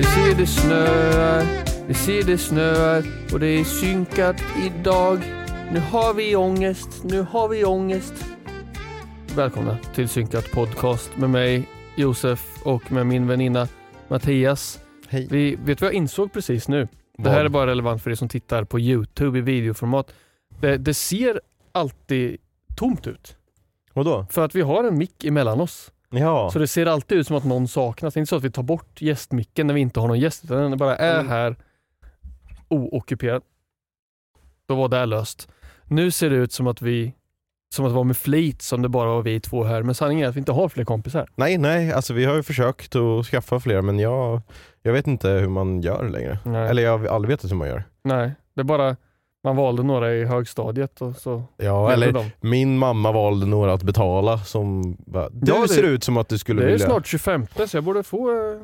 Vi ser det snöar, vi ser det snöar och det är synkat idag. Nu har vi ångest, nu har vi ångest. Välkomna till Synkat Podcast med mig Josef och med min väninna Mattias. Hej. Vi, vet du vad jag insåg precis nu? Det här är bara relevant för er som tittar på Youtube i videoformat. Det, det ser alltid tomt ut. Vadå? För att vi har en mick emellan oss. Ja. Så det ser alltid ut som att någon saknas. Det är inte så att vi tar bort gästmicken när vi inte har någon gäst, utan den bara är Mm. här oockuperad. Då var det löst. Nu ser det ut som att vi som att det var med flit som det bara var vi två här, men sanningen är att vi inte har fler kompisar. Nej, nej, alltså vi har ju försökt att skaffa fler men jag, jag vet inte hur man gör längre. Nej. Eller jag har aldrig vetat hur man gör. Nej, det är bara man valde några i högstadiet och så Ja, eller dem. min mamma valde några att betala som bara, du Ja, det- ser ut som att du skulle Det är vilja snart 25 så jag borde få eh,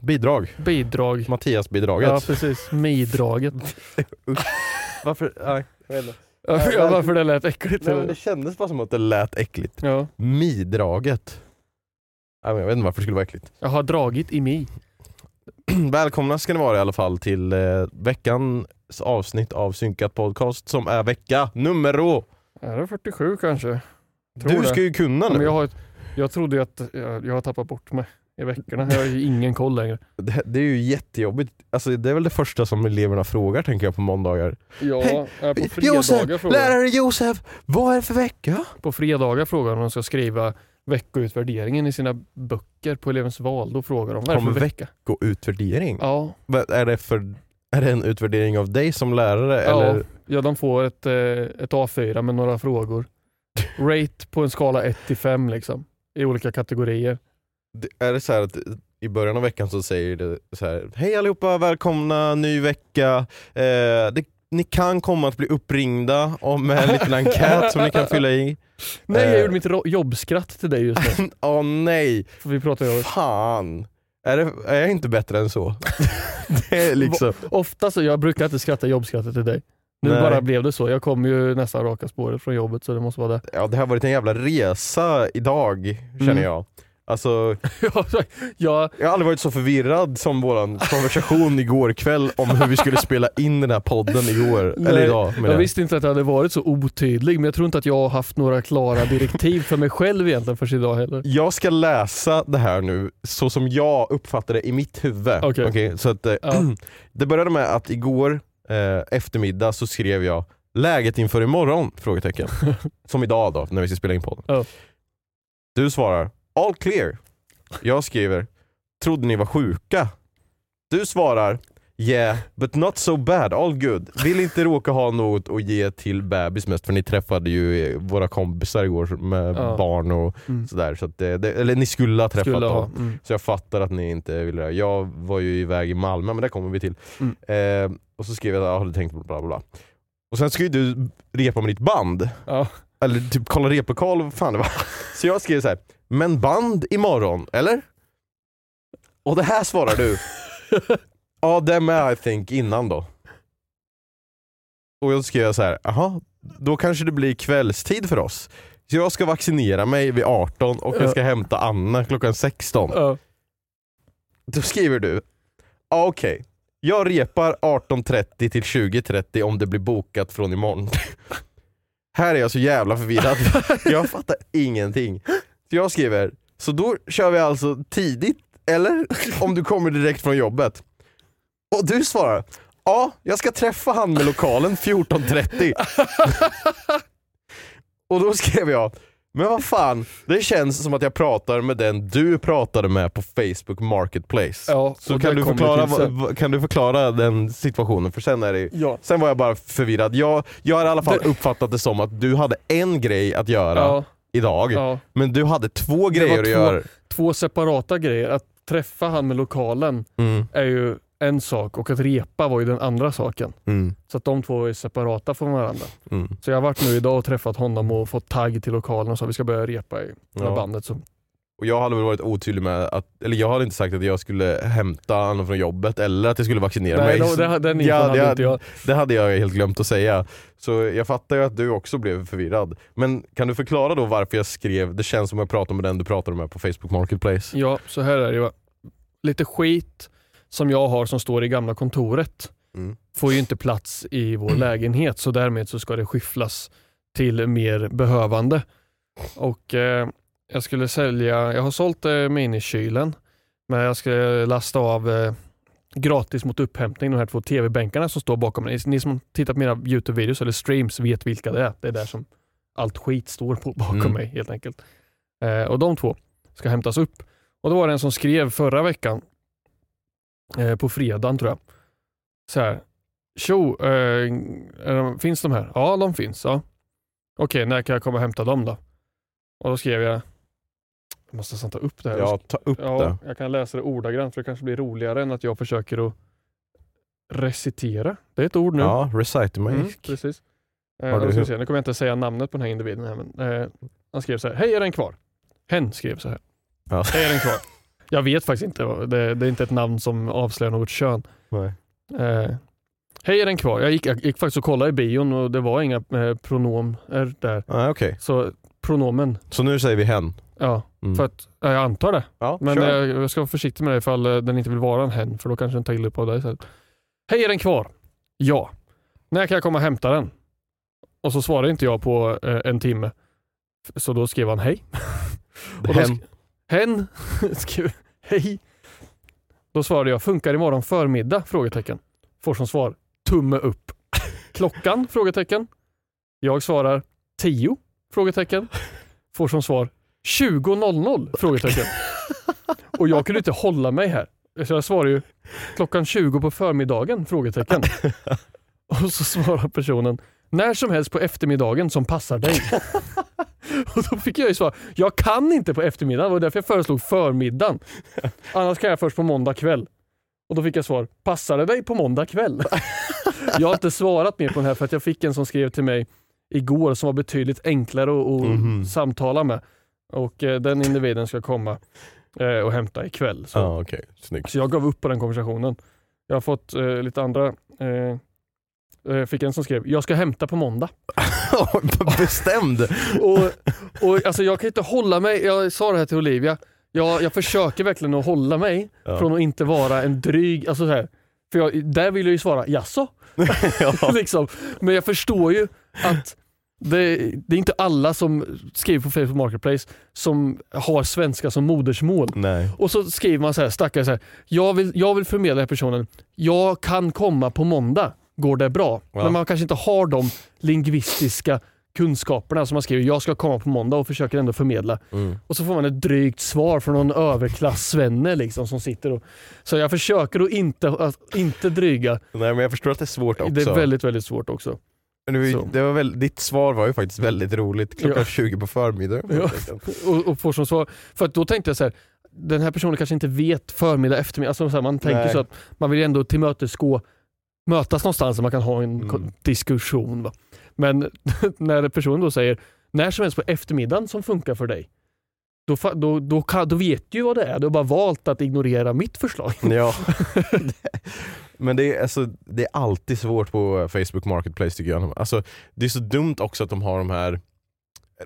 bidrag. bidrag. Mattias-bidraget. Ja precis, midraget. Varför? Nej, jag vet inte. Varför, ja, varför det lät äckligt. Nej, men det kändes bara som att det lät äckligt. Ja, Midraget. Jag vet inte varför det skulle vara äckligt. jag har dragit i mi. Välkomna ska ni vara i alla fall till eh, veckans avsnitt av Synkat Podcast som är vecka nummer Är det 47 kanske? Tror Du ska ju kunna Ja, nu. men jag, har, ett- jag trodde ju att jag, jag har tappat bort mig i veckorna. Jag har ju ingen koll längre. Det, det är ju jättejobbigt. Alltså, det är väl det första som eleverna frågar tänker jag på måndagar. Ja, eh, på fredagar Josef, frågar lärare Josef, vad är det för vecka? På fredagar frågar de om de ska skriva veckoutvärderingen i sina böcker på elevens val. Då frågar de vad är det för vecka? Gå utvärdering. Ja, Vad Är, det för, är det en utvärdering av dig som lärare? ja, Eller? ja, de får ett, eh, ett A4 med några frågor. Rate på en skala 1 till 5 liksom. I olika kategorier. Det- Är det så här att i början av veckan så säger det så här Hej allihopa, välkomna, ny vecka. Eh, det, ni kan komma att bli uppringda om en liten enkät som ni kan fylla i. Nej, jag Eh. gjorde mitt jobbskratt till dig just nu. Åh nej, För vi pratar ju fan. Är, det, är jag inte bättre än så? det är liksom... Ofta så, jag brukar inte skratta jobbskrattet till dig. Nu Nej. bara blev det så. Jag kom ju nästan raka spåret från jobbet så det måste vara det. Ja, det har varit en jävla resa idag, känner Mm. jag. Alltså, Ja, jag, har aldrig varit så förvirrad som våran konversation igår kväll om hur vi skulle spela in den här podden igår, Nej, eller idag. jag visste inte att jag hade varit så otydlig men jag tror inte att jag har haft några klara direktiv för mig själv egentligen förrän idag heller. Jag ska läsa det här nu så som jag uppfattar det i mitt huvud. Okej. Okej, så att, eh, Ja. det började med att igår eh, eftermiddag så skrev jag läget inför imorgon? Frågetecken. som idag då, när vi ska spela in podden. Ja. Du svarar all clear. Jag skriver trodde ni var sjuka? Du svarar Yeah, but not so bad, all good. Vill inte råka ha något att ge till bebis mest för ni träffade ju eh, våra kompisar igår med Ja. barn och Mm. sådär. Så det, det, eller ni skulle ha träffat Skulle ha. dem. Mm. Så jag fattar att ni inte ville det. Jag var ju iväg i Malmö, men det kommer vi till. Mm. Eh, och så skrev jag att jag hade tänkt på bla bla bla. Och sen ska ju du repa med ditt band. Ja. eller typ kolla replokal, vad fan det var. Så jag skrev så här, men band imorgon, eller? Och det här svarar du. Ja, det med I think innan då. Och jag skrev så här, jaha, då kanske det blir kvällstid för oss. Så jag ska vaccinera mig vid 18 och jag ska hämta Anna klockan 16. Ja. Då skriver du, ja okej, jag repar 18.30 till 20.30 om det blir bokat från imorgon. Här är jag så jävla förvirrad, jag fattar ingenting. Så jag skriver, så då kör vi alltså tidigt, eller? Om du kommer direkt från jobbet. Och du svarar, ja, jag ska träffa han med lokalen 14.30. Och då skrev jag, men vad fan, det känns som att jag pratar med den du pratade med på Facebook Marketplace. Ja, Så kan du, förklara, vad- kan du förklara den situationen? För sen, är det, Ja. sen var jag bara förvirrad. Jag, jag har i alla fall Det- uppfattat det som att du hade en grej att göra Ja, idag, ja. men du hade två grejer att två- göra. Två separata grejer. Att träffa han med lokalen Mm, är ju en sak och att repa var ju den andra saken. mm, Så att de två är separata från varandra. mm. Så jag har varit nu idag och träffat honom och fått tagg till lokalen och så vi ska börja repa i Ja. bandet. Så. Och jag hade väl varit otydlig med att, eller jag hade inte sagt att jag skulle hämta honom från jobbet eller att jag skulle vaccinera Nej, mig. det, den Ja, hade det- inte jag. Det hade jag helt glömt att säga. Så jag fattar ju att du också blev förvirrad. Men kan du förklara då varför jag skrev, det känns som jag pratar med den du pratade med på Facebook Marketplace? Ja, så här är det ju. Lite skit som jag har som står i gamla kontoret Mm. får ju inte plats i vår lägenhet så därmed så ska det skyfflas till mer behövande. Och eh, jag skulle sälja, jag har sålt eh, minikylen men jag ska lasta av eh, gratis mot upphämtning de här två tv-bänkarna som står bakom mig. Ni som tittar på mina Youtube-videos eller streams vet vilka det är. Det är där som allt skit står på bakom Mm. mig helt enkelt. Eh, och de två ska hämtas upp. Och då var det en som skrev förra veckan, eh, på fredagen tror jag, så här. Tjo, eh, finns de här? Ja, de finns. Ja. Okej, när kan jag komma och hämta dem då? Och då skrev jag, jag måste nästan ta upp det här. Ja, ta upp Ja, det. jag kan läsa det ordagrant för det kanske blir roligare än att jag försöker att recitera. Det är ett ord nu. Ja, recite. Mm, precis. Eh, du- ska se, nu kommer jag inte säga namnet på den här individen. Här, men, eh, han skrev så här, hej är den kvar? Hen skrev så här, Ja. hej är den kvar? Jag vet faktiskt inte, det, det är inte ett namn som avslöjar något kön. Nej. Eh, hej är den kvar? Jag gick, jag gick faktiskt och kollade i bion och det var inga eh, pronomer där. Ah, Okej, Så pronomen, så nu säger vi hen. ja, Mm. för att, ja, jag antar det. ja, Men jag, jag ska vara försiktig med det ifall eh, den inte vill vara en hen, för då kanske den tar illa upp av dig istället. Hej, är den kvar? Ja. När kan jag komma och hämta den? Och så svarade inte jag på eh, en timme. Så då skrev han hej. och hen. sk- hen skrev hej. Då svarade jag, funkar imorgon förmiddag? Frågetecken. Får som svar, tumme upp. Klockan? Frågetecken. Jag svarar, 10? Frågetecken. Får som svar, 20.00? Frågetecken. Och jag kunde inte hålla mig här. Så jag svarade ju klockan 20 på förmiddagen? Frågetecken. Och så svarar personen när som helst på eftermiddagen som passar dig. Och då fick jag ju svar, jag kan inte på eftermiddagen, det var därför jag föreslog förmiddagen. Annars kan jag först på måndag kväll. Och då fick jag svar, passar det dig på måndag kväll? Jag har inte svarat mer på den här för att jag fick en som skrev till mig igår som var betydligt enklare att att Mhm. samtala med. Och eh, den individen ska komma eh, och hämta ikväll. Så. Okej. Snyggt. Så jag gav upp på den konversationen. Jag har fått eh, lite andra, eh, eh, fick en som skrev, jag ska hämta på måndag. Bestämd! Och, och alltså jag kan inte hålla mig, jag sa det här till Olivia, jag, jag försöker verkligen att hålla mig Ja. från att inte vara en dryg, alltså så här, för jag, där vill jag ju svara jaså? liksom. Men jag förstår ju att det, det är inte alla som skriver på Facebook Marketplace som har svenska som modersmål. Nej. Och så skriver man så här, stackare så här, jag vill, jag vill förmedla den här personen, jag kan komma på måndag, går det bra? Ja. Men man kanske inte har de lingvistiska kunskaperna som man skriver, jag ska komma på måndag och försöker ändå förmedla. Mm. Och så får man ett drygt svar från någon överklass-svenne liksom som sitter och... Så jag försöker att inte, att inte dryga. Nej men jag förstår att det är svårt också. Det är väldigt, väldigt svårt också. Men det, var, väl, ditt svar var ju faktiskt väldigt roligt, klockan Ja. 20 på förmiddagen. Ja. Och, och får som svar, för då tänkte jag så här, den här personen kanske inte vet förmiddag, eftermiddag, alltså så här, man tänker Nej. så att man vill ändå tillmötesgå, mötas någonstans så man kan ha en Mm. diskussion. Va? Men när personen då säger, när som helst på eftermiddagen som funkar för dig. Då, då, då, då vet du ju vad det är. Du har bara valt att ignorera mitt förslag. Ja. Men det är, alltså, det är alltid svårt på Facebook Marketplace tycker jag. Alltså, det är så dumt också att de har de här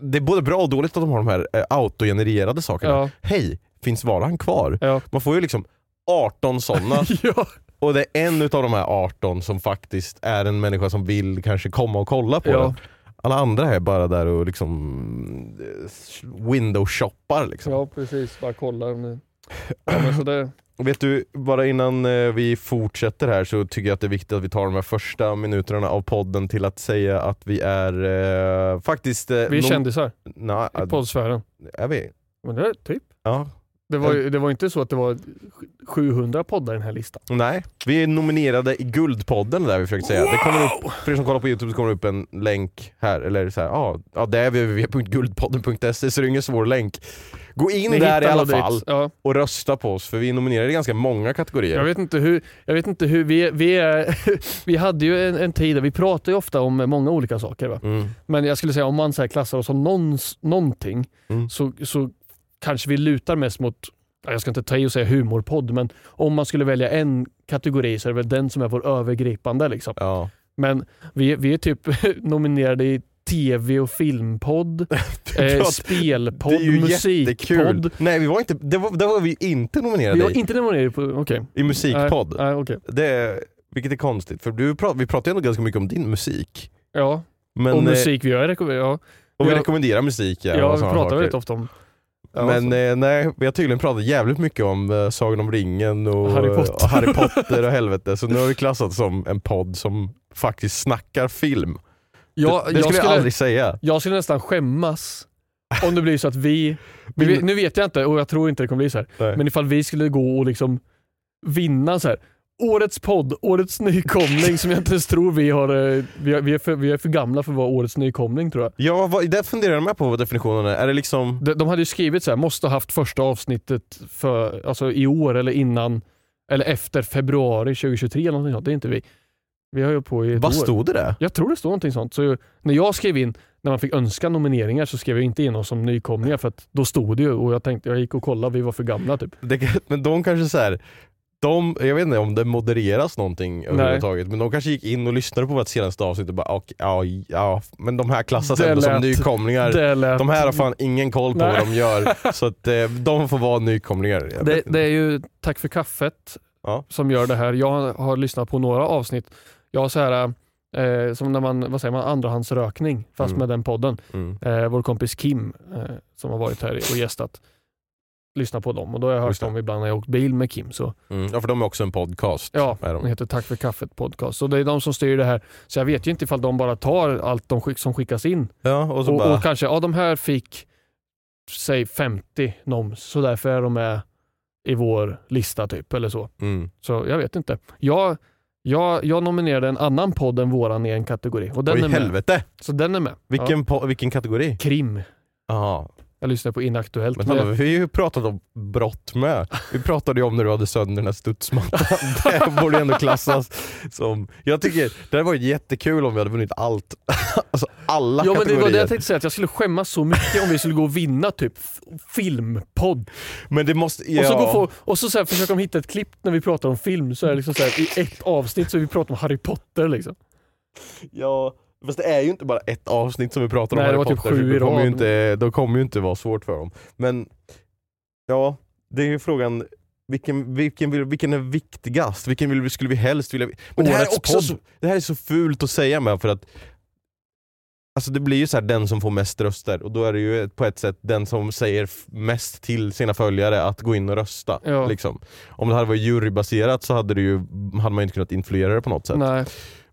Det är både bra och dåligt att de har de här eh, autogenererade sakerna. Ja. Hej, finns varan kvar? Ja. Man får ju liksom 18 sådana ja. och det är en utav de här 18 som faktiskt är en människa som vill kanske komma och kolla på Ja. den. Alla andra är bara där och liksom eh, window-shoppar. Liksom. ja, precis. Bara kolla om det... Ja, så det... Vet du, bara innan eh, vi fortsätter här så tycker jag att det är viktigt att vi tar de här första minuterna av podden till att säga att vi är eh, faktiskt... Eh, Vi är nom- kändisar Nej, i poddsfären. är vi? Men det är typ. Ja. Det var, ju, det var inte så att det var 700 poddar i den här listan. Nej, vi är nominerade i Guldpodden där vi försökte säga. Det kommer upp, för er som kollar på Youtube så kommer det upp en länk här, eller så här, ja, ja det är www.guldpodden.se så det är ingen svår länk. Gå in Ni där i alla fall Ja. och rösta på oss för vi är nominerade i ganska många kategorier. Jag vet inte hur, jag vet inte hur vi, vi, är, vi hade ju en, en tid där vi pratade ju ofta om många olika saker. Va? Mm. Men jag skulle säga om man så klassar oss som någons, någonting Mm. så, så kanske vi lutar mest mot, ja, jag ska inte ta i och säga humorpodd, men om man skulle välja en kategori så är det väl den som är vår övergripande. Liksom. Ja. Men vi, vi är typ nominerade i tv och filmpodd, eh, spelpodd, det är ju musikpodd. Nej, vi var inte, det, var, det var vi inte nominerade Vi var i. inte nominerade på, okej. I musikpodd. Nej, nej, okej. Det, vilket är konstigt, för du prat, vi pratar ju ändå ganska mycket om din musik. Ja, Men, och eh, musik vi gör, ja. och vi rekommenderar musik. Ja, Ja, vi pratar väldigt ofta om ja, Men eh, nej, vi har tydligen pratat jävligt mycket om uh, Sagan om ringen och Harry Potter. och, Harry Potter och helvete. Så nu har vi klassat som en podd som faktiskt snackar film. ja, det det jag, skulle jag aldrig säga. jag skulle nästan skämmas om det blir så att vi, vi nu vet jag inte och jag tror inte det kommer bli så här, Nej. men ifall vi skulle gå och liksom vinna så här. Årets podd, årets nykomling som jag inte ens tror vi har, eh, vi, är- vi, är för, vi är för gamla för att vara årets nykomling tror jag. Ja, vad, där funderar jag med på vad definitionen är. Är det liksom... De, de hade ju skrivit så här, måste ha haft första avsnittet för, alltså i år eller innan, eller efter februari 2023 eller någonting sånt. Det är inte vi. Vi har ju på i ett Vad år. stod det där? Jag tror det står någonting sånt. Så när jag skrev in, när man fick önska nomineringar så skrev jag inte in oss som nykomlingar för att då stod det ju och jag tänkte, jag gick och kollade, vi var för gamla typ. Det, men de kanske så här. De, jag vet inte om det modereras någonting överhuvudtaget, men de kanske gick in och lyssnade på vårt senaste avsnitt och bara "Ok, ja, ja, men de här klassas Det ändå som lät- nykomlingar. Det, lät, De här har fan ingen koll på Nej. vad de gör, så att eh, de får vara nykomlingar. Det, det är ju Tack för kaffet Ja. som gör det här. Jag har lyssnat på några avsnitt. Jag har så här, eh, som när man, vad säger man, andrahandsrökning fast Mm. med den podden. Mm. Eh, vår kompis Kim eh, som har varit här och gästat lyssna på dem och då har jag hört dem ibland när jag åkt bil med Kim. Så Mm. Ja för de är också en podcast. Ja, är de. Den heter Tack för kaffet podcast. Så det är de som styr det här. Så jag vet ju inte ifall de bara tar allt de skick, som skickas in. ja och så Och, bara, och kanske, ja de här fick, säg 50 noms, så därför är de med i vår lista typ, eller så. mm. Så jag vet inte. Jag, jag, jag nominerade en annan podd än våran i en kategori. Och den Oj är med. helvete! Så den är med. Vilken, Ja. vilken kategori? Krim. Aha. Jag lyssnar på Inaktuellt. Men med- hallå, vi har ju pratat om brott med. Vi pratade ju om när du hade sönder den här studsmattan. det borde ändå klassas som... Jag tycker det hade varit jättekul om vi hade vunnit allt. alltså alla Ja men det kategorier. var det jag tänkte säga, att jag skulle skämmas så mycket om vi skulle gå och vinna typ filmpodd. Men det måste... Ja. Och så, gå få, och så, så här, försöker de hitta ett klipp när vi pratar om film, så är det liksom så här, i ett avsnitt så vi pratar om Harry Potter. Liksom. Ja, fast det är ju inte bara ett avsnitt som vi pratar om Nej, det Harry var typ Potter, sju så i det kommer ju rad. inte, de kommer ju inte vara svårt för dem. Men ja, det är ju frågan, vilken, vilken, vill, vilken är viktigast? Vilken vill, vi- skulle vi helst vilja... Men det här, är Årets också podd. så, det här är så fult att säga med för att Alltså det blir ju så här den som får mest röster och då är det ju på ett sätt den som säger f- mest till sina följare att gå in och rösta. Ja. Liksom. Om det hade varit jurybaserat så hade, det ju, hade man ju inte kunnat influera det på något sätt. Nej.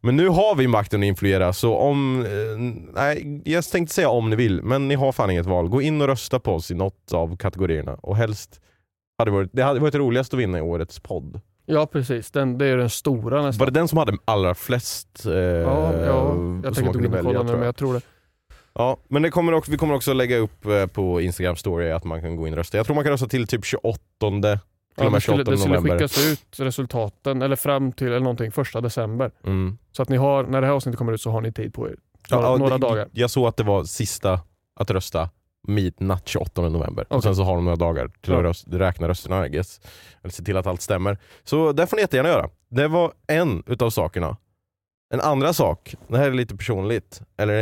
Men nu har vi makten att influera så om, eh, nej jag tänkte säga om ni vill, men ni har fan inget val. Gå in och rösta på oss i något av kategorierna och helst hade varit, det hade varit roligast att vinna i årets podd. Ja precis, den, det är den stora Var nästan. det den som hade allra flest eh, Ja, ja, jag tänker inte gå kunde in och välja, kolla nu tror men jag. jag tror det. Ja, men det kommer också, vi kommer också lägga upp eh, på Instagram story att man kan gå in och rösta. Jag tror man kan rösta till typ 28 till och Ja, det, 28 skulle, det skulle skickas ut resultaten, eller fram till eller någonting, första december. Mm. Så att ni har, när det här avsnittet kommer ut så har ni tid på er. Några, ja, några det- dagar. Jag såg att det var sista att rösta midnatt 28 november. Och Okej. sen så har de några dagar till att Ja. röst, räkna rösterna I guess. Eller se till att allt stämmer. Så det får ni jättegärna göra. Det var en utav sakerna. En andra sak, det här är lite personligt, eller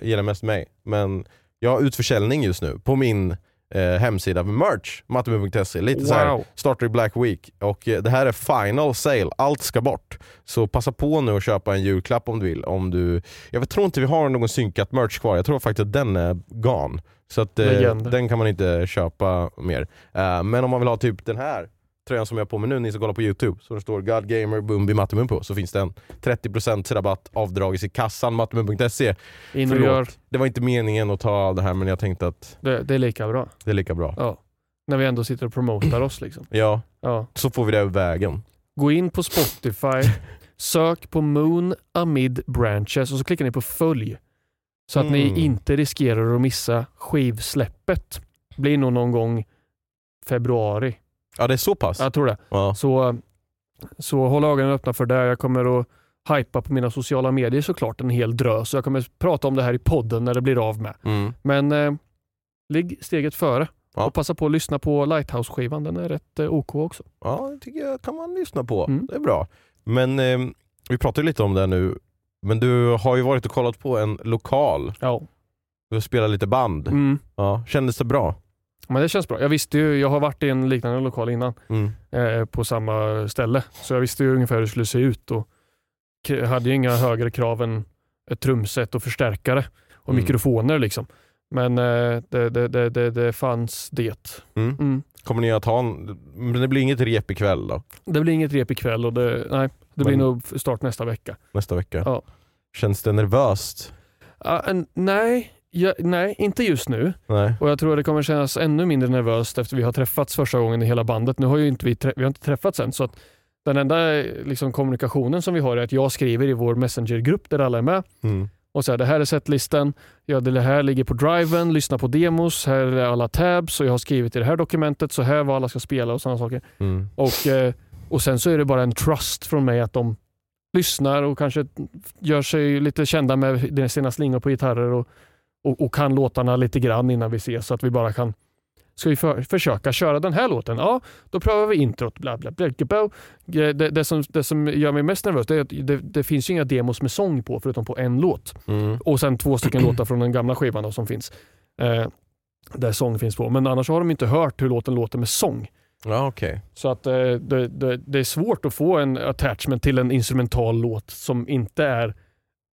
det gäller mest mig, men jag har utförsäljning just nu på min eh, hemsida med merch, mattebu.se. Lite så här Wow. startar i Black Week och eh, det här är final sale, allt ska bort. Så passa på nu och köpa en julklapp om du vill. Om du, jag tror inte vi har någon synkat merch kvar, jag tror faktiskt att den är gone. Så att, eh, den kan man inte köpa mer. Eh, men om man vill ha typ den här tröjan som jag har på mig nu, ni som kollar på youtube, så det står God Gamer Bumbi Mattemun på, så finns det en 30% rabatt avdragis i kassan, mattemun.se. In och gör. Det var inte meningen att ta det här men jag tänkte att Det, det är lika bra. det är lika bra. Ja. När vi ändå sitter och promotar oss. Liksom. Ja, Ja. så får vi det över vägen. Gå in på Spotify, sök på Moon Amid Branches och så klickar ni på följ. Så att Mm. ni inte riskerar att missa skivsläppet. Blir nog någon gång februari. Ja det är så pass? Jag tror det. Ja. Så, så håll ögonen öppna för det. Jag kommer att hypa på mina sociala medier såklart en hel drös. Så jag kommer prata om det här i podden när det blir av med. Mm. Men eh, ligg steget före. Ja. Och passa på att lyssna på Lighthouse-skivan. Den är rätt eh, OK också. Ja, det tycker jag kan man lyssna på. Mm. Det är bra. Men eh, vi pratar ju lite om det nu. Men du har ju varit och kollat på en lokal. Ja. Du har spelat lite band. Mm. Ja, kändes det bra? Men det känns bra. Jag visste ju, jag har varit i en liknande lokal innan. Mm. eh, på samma ställe. Så jag visste ju ungefär hur det skulle se ut och hade ju inga högre krav än ett trumset och förstärkare och Mm. mikrofoner liksom. Men eh, det, det, det, det, fanns det. Mm. Mm. Kommer ni att ha en... Men det blir inget rep ikväll då? Det blir inget rep ikväll och det, nej, det blir Men- nog start nästa vecka. Nästa vecka? Ja. Känns det nervöst? En, nej, ja, nej, inte just nu. Nej. Och jag tror att det kommer kännas ännu mindre nervöst efter vi har träffats första gången i hela bandet. Nu har ju inte vi, vi har inte träffats än så att den enda liksom, kommunikationen som vi har är att jag skriver i vår messengergrupp där alla är med Mm. och säger det här är setlisten, ja, det här ligger på driven, lyssna på demos, här är alla tabs och jag har skrivit i det här dokumentet så här vad alla ska spela och sådana saker. Mm. Och, eh, och sen så är det bara en trust från mig att de lyssnar och kanske gör sig lite kända med sina slingor på gitarrer och, och, och kan låtarna lite grann innan vi ses så att vi bara kan Ska vi för, försöka köra den här låten? Ja, då prövar vi introt. Bla, bla, bla, bla. Det, det, som, det som gör mig mest nervös det är att det, det finns ju inga demos med sång på förutom på en låt. Mm. Och sen två stycken låtar från den gamla skivan då, som finns. Eh, där sång finns på. Men annars har de inte hört hur låten låter med sång. Ja okej. Så att eh, det, det, det är svårt att få en attachment till en instrumental låt som inte är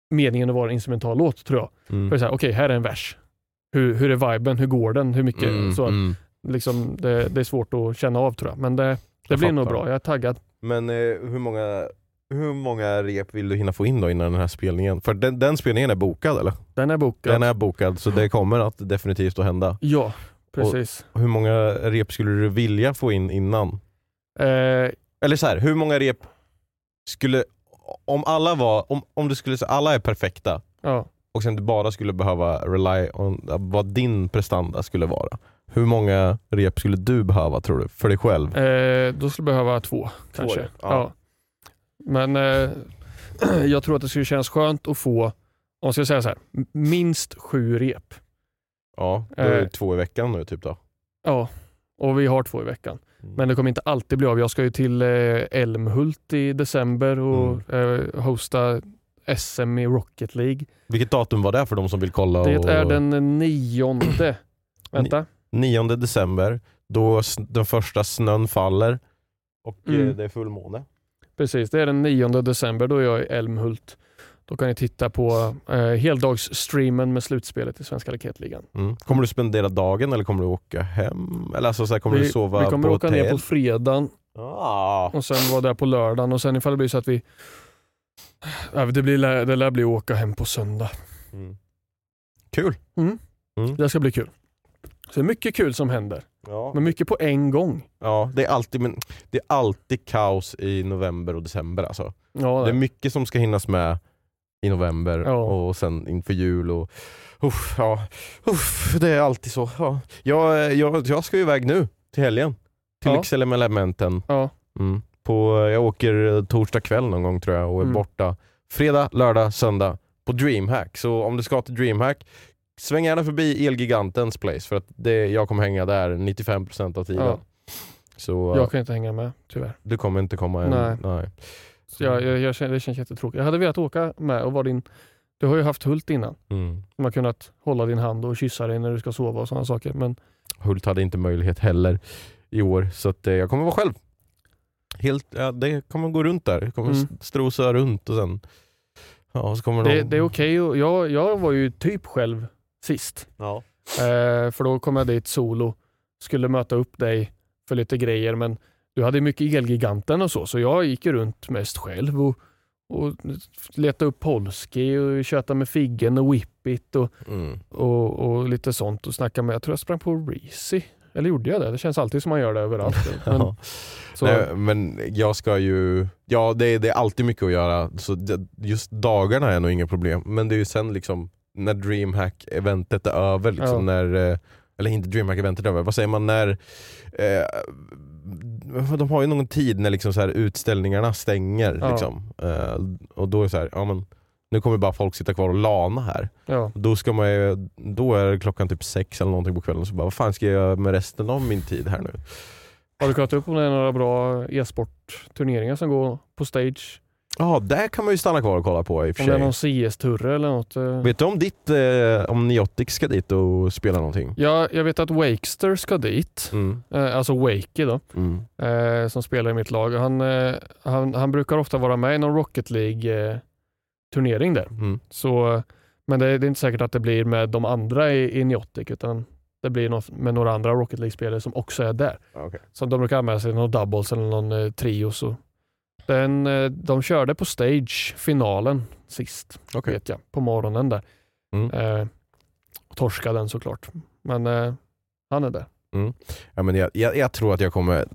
meningen att vara en instrumental låt tror jag. För Mm. det är så här, okej här är en vers. Hur, hur är viben? Hur går den? Hur mycket? Mm, så mm. liksom, det, det är svårt att känna av tror jag. Men det, det Jag blir nog fattar. bra. Jag är taggad. Men eh, hur, många, hur många rep vill du hinna få in då innan den här spelningen? För den, den spelningen är bokad eller? Den är bokad. Den är bokad så det kommer att definitivt att hända. Ja, precis. Hur många rep skulle du vilja få in innan? Eh, Eller så här, hur många rep skulle, om alla var, om, om du skulle säga alla är perfekta ja. och sen du bara skulle behöva rely on vad din prestanda skulle vara. Hur många rep skulle du behöva tror du? För dig själv? Eh, då skulle jag behöva två kanske. rep, ja. ja. Men eh, jag tror att det skulle kännas skönt att få, om jag ska säga så här, minst sju rep. Ja, då är det Eh. två i veckan nu typ då. Ja, och vi har två i veckan. Mm. Men det kommer inte alltid bli av. Jag ska ju till eh, Älmhult i december och Mm. eh, hosta SM i Rocket League. Vilket datum var det för de som vill kolla? Det och... är den nionde. Vänta. 9 december, då den första snön faller och eh, Mm. det är fullmåne. Precis, det är den 9 december. Då är jag i Älmhult. Då kan ni titta på eh, heldagsstreamen med slutspelet i Svenska Raketligan. Mm. Kommer du spendera dagen eller kommer du åka hem? Eller alltså, så här, kommer vi, du sova vi kommer åka hotell? ner på fredagen Ah. och sen vara där på lördagen och sen ifall det blir så att vi det, blir, det lär bli att åka hem på söndag. Mm. Kul! Det ska bli kul. Så det är mycket kul som händer, Ja. men mycket på en gång. ja, det är, alltid, men, det är alltid kaos i november och december alltså. Ja, Det är mycket som ska hinnas med i november Ja. och sen inför jul. Och, uff, ja. uff, det är alltid så. Ja. Jag, jag, jag ska ju iväg nu till helgen. Till Ja. Lycksele med Elementen. ja. Mm. På, jag åker torsdag kväll någon gång tror jag och är Mm. borta fredag, lördag, söndag på DreamHack. Så om du ska till DreamHack, sväng gärna förbi Elgigantens place för att det, jag kommer hänga där 95% av tiden. Ja. Så Jag kan inte hänga med tyvärr. du kommer inte komma än. Nej. Nej. Så jag, jag, jag känner, det känns jättetråkigt. Jag hade velat åka med och vara din... Du har ju haft Hult innan. Mm. Som har kunnat hålla din hand och kyssa dig när du ska sova och sådana saker. Men Hult hade inte möjlighet heller i år så att, eh, jag kommer vara själv. Helt, ja, det kommer gå runt där. Jag kommer Mm. strosa runt och sen ja, så kommer det, de... det är okej. och Jag, jag var ju typ själv sist. Ja. Eh, för då kom jag dit solo. Skulle möta upp dig för lite grejer men du hade mycket Elgiganten och så. Så jag gick runt mest själv och, och letade upp Polski och tjötade med Figgen och Whippit och, Mm. och, och lite sånt och snackade med, jag tror jag sprang på Reezy. Eller gjorde jag det? Det känns alltid som man gör det överallt. Men, Ja. Nej, men jag ska ju, ja det, är- det är alltid mycket att göra, så det, just dagarna är nog inga problem. Men det är ju sen liksom när DreamHack-eventet är över, liksom, Ja. när, eh, eller inte DreamHack-eventet är över, vad säger man när, eh, de har ju någon tid när liksom så här utställningarna stänger. Ja. Liksom. Eh, och då är det så här, ja men nu kommer bara folk sitta kvar och lana här. ja. Då, ska man ju, då är klockan typ sex eller någonting på kvällen, så bara vad fan ska jag göra med resten av min tid här nu? Har du kollat upp om det är några bra e-sportturneringar som går på stage? Ja, där kan man ju stanna kvar och kolla på i och för Om det är sig. någon CS-turre eller något? eh. Vet du om ditt, eh, om Niotic ska dit och spela någonting? Ja, jag vet att Wakester ska dit. Mm. Eh, alltså Wakey då, Mm. eh, som spelar i mitt lag. Han, eh, han, han brukar ofta vara med i någon Rocket League-turnering där. Mm. Så, men det, det är inte säkert att det blir med de andra i, i Niotic, utan det blir med några andra Rocket League-spelare som också är där. Så de brukar anmäla sig någon doubles eller någon eh, trio. Så. Den, eh, de körde på stage, finalen, sist, Okej. vet jag, på morgonen där. Mm. Eh, torskade den såklart. Men eh, han är där. Ja, men jag, jag, jag tror att jag kommer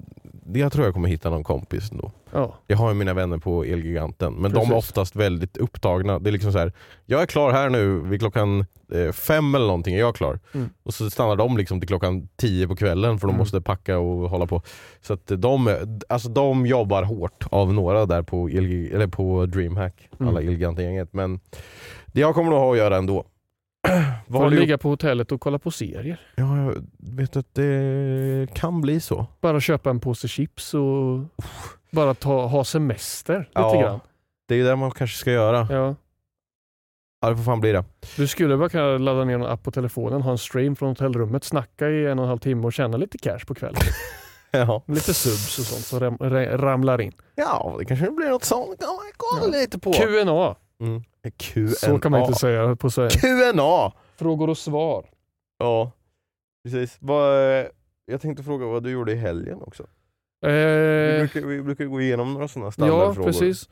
jag tror jag kommer hitta någon kompis ändå. Ja, Jag har ju mina vänner på Elgiganten, men de är Precis. oftast väldigt upptagna. Det är liksom så här, jag är klar här nu vid klockan eh, fem eller någonting, är jag klar. Mm. Och så stannar de liksom till klockan tio på kvällen för de Mm. måste packa och hålla på. Så att de, alltså de jobbar hårt av några där på, Elgi, eller på DreamHack, Mm. alla Elgiganten-gänget. Men det jag kommer nog ha att göra ändå. Får ligga på hotellet och kolla på serier. Ja, jag vet att det kan bli så. Bara köpa en påse chips och bara ta, ha semester lite Ja. grann. Det är det man kanske ska göra. Ja. Ja, det får fan bli det. Du skulle bara kunna ladda ner en app på telefonen, ha en stream från hotellrummet, snacka i en och en halv timme och tjäna lite cash på kvällen. Ja, lite subs och sånt som ram, ra- ramlar in. ja det kanske blir något sånt. Kolla Ja. lite på. QNA, Mm. QNA. så kan man inte säga på Sverige. QNA! Frågor och svar. Ja, precis. Vad, eh, jag tänkte fråga vad du gjorde i helgen också. Vi Eh, brukar, vi brukar gå igenom några sådana ja, standardfrågor. precis.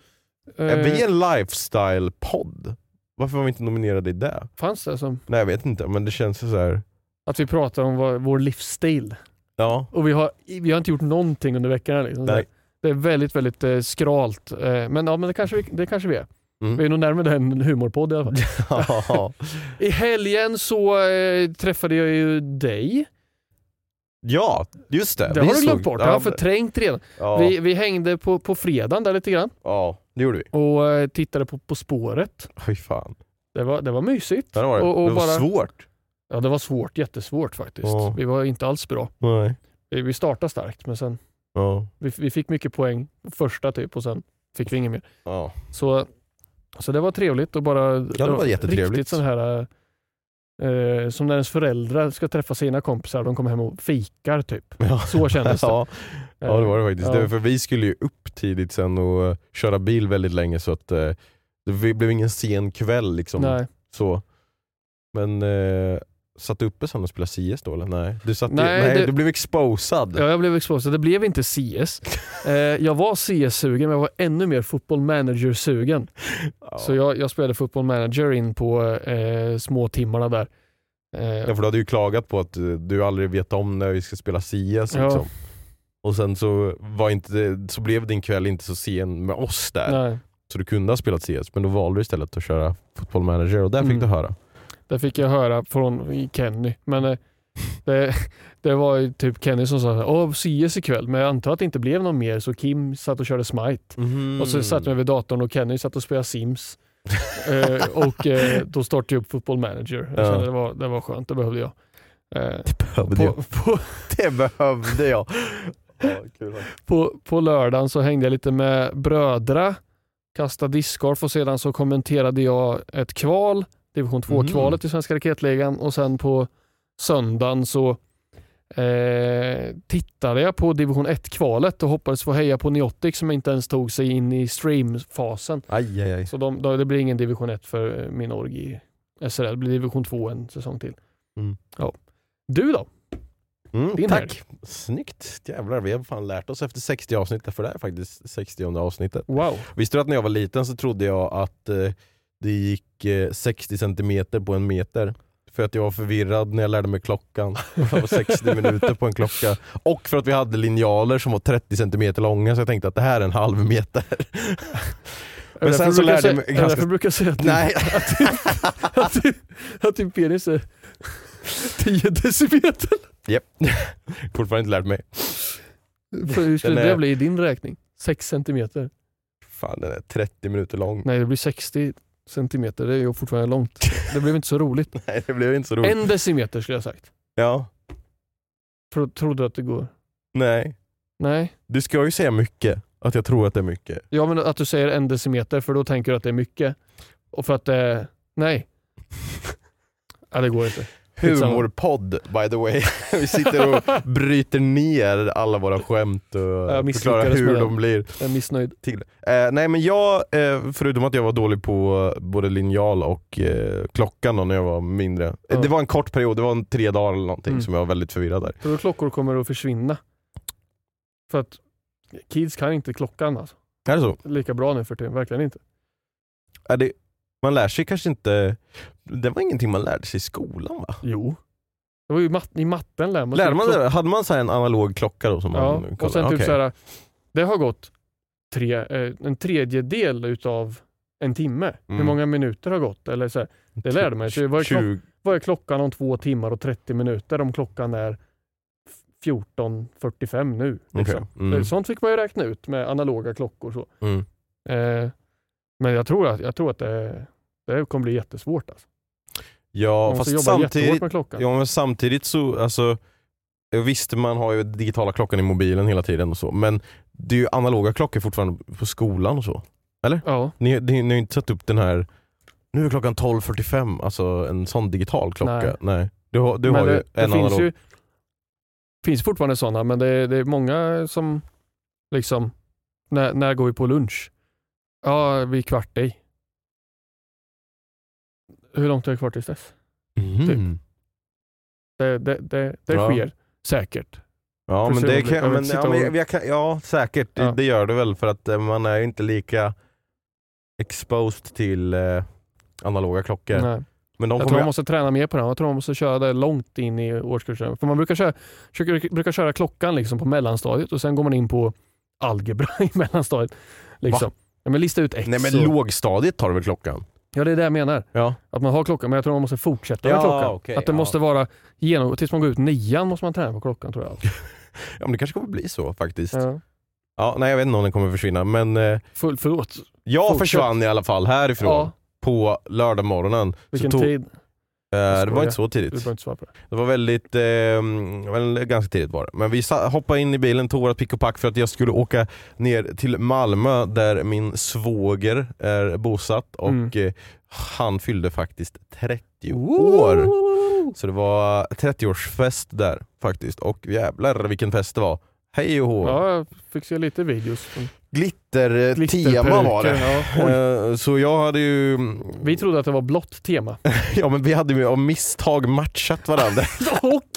Är vi Eh, en lifestyle-podd? Varför var vi inte nominerade i det? fanns det som Nej jag vet inte, men det känns ju så här. att vi pratar om vad, vår livsstil. Ja, Och vi har, vi har inte gjort någonting under veckan. Liksom. Nej. Det är väldigt, väldigt eh, skralt. Eh, men ja, men det kanske vi, det kanske vi är. Mm. Vi är nog närmare en humorpodd i alla fall. I helgen så eh, träffade jag ju dig. ja, just det. Det Vi har du glömt bort. Det Ja, har jag förträngt redan. ja, Vi, vi hängde på, på fredagen där lite grann ja, det gjorde vi. och eh, tittade på På spåret. Fy fan. Det var, det var mysigt. Det var det. Och, och det var bara, svårt. Ja, det var svårt. Jättesvårt faktiskt. Ja. Vi var inte alls bra. Nej. Vi, vi startade starkt men sen Ja. vi, vi fick mycket poäng första typ och sen fick vi inget mer. Ja. Så, så det var trevligt och bara det var jättetrevligt. riktigt sån här eh, som när ens föräldrar ska träffa sina kompisar de kommer hem och fikar typ. Ja. Så kändes det. ja. ja det var det faktiskt. Ja. Det, för vi skulle ju upp tidigt sen och eh, köra bil väldigt länge så att eh, det blev ingen sen kväll liksom. Nej. Så. Men eh, satt du uppe sen och spelade CS då eller? Nej, du, satt Nej, nej, det- du blev exposad. Ja, jag blev exposed. Det blev inte CS. Eh, jag var CS-sugen men jag var ännu mer football manager-sugen. Ja. Så jag, jag spelade football manager in på eh, små timmarna där. Eh, Ja, för du hade ju klagat på att eh, du aldrig vet om när vi ska spela CS. Ja. Liksom. Och sen så, var inte, så blev din kväll inte så sen med oss där. nej, Så du kunde ha spelat CS, men då valde du istället att köra football manager och där fick Mm. du höra. Det fick jag höra från Kenny. Men eh, det, det var ju typ Kenny som sa Åh, CS ikväll, men jag antar att det inte blev någon mer så Kim satt och körde Smite. Och så satt jag vid datorn och Kenny satt och spelade Sims. Eh, och eh, då startade jag upp Football Manager. Ja. det, var, det var skönt, det behövde jag. Eh, Behövde jag. på, på, Det behövde jag. På, på lördagen så hängde jag lite med brödra, kastade discgolf och sedan så kommenterade jag ett kval, division 2-kvalet i Svenska Raketligan och sen på söndagen så eh, tittade jag på division 1-kvalet och hoppades få heja på Neotic som inte ens tog sig in i streamfasen. Aj, aj, aj. Så de, då, det blir ingen division 1 för eh, min org i SRL, det blir division 2 en säsong till. Mm. Ja. Du då? Mm, Din tack. Snyggt. Jävlar, vi har fan lärt oss efter 60 avsnitt, för det här är faktiskt 60 avsnittet. Wow. Visste du att när jag var liten så trodde jag att eh, det gick eh, 60 centimeter på en meter? För att jag var förvirrad när jag lärde mig klockan. Det var 60 minuter på en klocka. Och för att vi hade linjaler som var 30 centimeter långa så jag tänkte att det här är en halv meter. Det sen så lärde jag mig ganska- därför brukar säga att, din- Nej. att, din, att, din, att din penis är 10 decimeter? Japp. Fortfarande inte lärt mig. För hur skulle är- det bli i din räkning? 6 centimeter? Fan den är 30 minuter lång. Nej det blir 60 centimeter, det är ju fortfarande långt. Det blev inte så roligt. Nej det blev inte så roligt. En decimeter skulle jag sagt. Ja, Tro, tror du att det går? nej. Nej. Du ska ju säga mycket. Att jag tror att det är mycket. Ja men att du säger en decimeter för då tänker du att det är mycket. Och för att det är... Nej. Ja det går inte. Humorpodd by the way. Vi sitter och bryter ner alla våra skämt och förklarar hur de blir Jag är missnöjd. till. Eh, nej men jag, eh, förutom att jag var dålig på både linjal och eh, klockan då, när jag var mindre. Eh, Ja. Det var en kort period, det var en tre dagar eller någonting Mm. som jag var väldigt förvirrad där. Tror du klockor kommer att försvinna? För att kids kan inte klockan alltså. Är det så? Lika bra nu för tiden, verkligen inte. Är det, man lär sig kanske inte, det var ingenting man lärde sig i skolan va? Jo. Det var ju mat- I matten lär man sig Lärde man det? Hade man så här en analog klocka då som Ja, man och sen typ Okej. såhär, det har gått tre, eh, en tredjedel utav en timme. Hur Mm. många minuter har gått? Eller så här, det lärde man sig. Vad är, klock, 20, vad är klockan om två timmar och 30 minuter om klockan är 14.45 nu? Liksom. okej. Mm. Sånt fick man ju räkna ut med analoga klockor. Så. Mm. Eh, men jag tror att, jag tror att det, det kommer bli jättesvårt. Alltså. Ja fast samtidigt, ja, men samtidigt så, alltså jag visste man har ju digitala klockan i mobilen hela tiden och så, men det är ju analoga klockor fortfarande på skolan och så. Ja, Ni, ni, ni har ju inte satt upp den här, nu är klockan 12.45, alltså en sån digital klocka. Nej. Du har, du men har ju det, det en finns analog. ju finns fortfarande sådana, men det, är- det är många som liksom, när, när går vi på lunch? Ja, vid kvart i. Hur långt är det kvar tills dess? Mhm. Det, det, det, det Ja. sker säkert. Ja men det kan, men, ja, men, jag kan, ja säkert, Ja. Det, det gör det väl för att eh, man är ju inte lika exposed till eh, analoga klockor. Nej. Men de Jag tror man måste träna mer på det. Jag tror man måste köra det långt in i årskursen. För man brukar köra, brukar köra klockan liksom på mellanstadiet och sen går man in på algebra i mellanstadiet. Liksom. Ja, men lista ut X. Nej men och, lågstadiet tar du väl klockan? Ja det är det jag menar. Ja. Att man har klockan, men jag tror man måste fortsätta med Ja, klockan. okej, att det ja. måste vara genom, tills man går ut nian måste man träna på klockan tror jag. Ja men det kanske kommer bli så faktiskt. Ja. Ja. nej jag vet inte om den kommer försvinna men eh, Full, förlåt. jag Fortsätt. försvann i alla fall härifrån på lördag morgonen. vilken tog, tid? Eh, det var inte så Du tidigt. behöver inte svara på det. Det var väldigt, eh, väl, ganska tidigt var det. Men vi hoppade in i bilen, tog vårt pick och pack för att jag skulle åka ner till Malmö där min svåger är bosatt och Mm. eh, han fyllde faktiskt 30 år. Så det var 30-årsfest där faktiskt och jävlar vilken fest det var. Hej och hå. Ja, jag fick se lite videos. Glitter-tema Glitterperuker, var det. Ja. Eh, Så jag hade ju, Vi trodde att det var blått tema. ja men vi hade ju av misstag matchat varandra. Och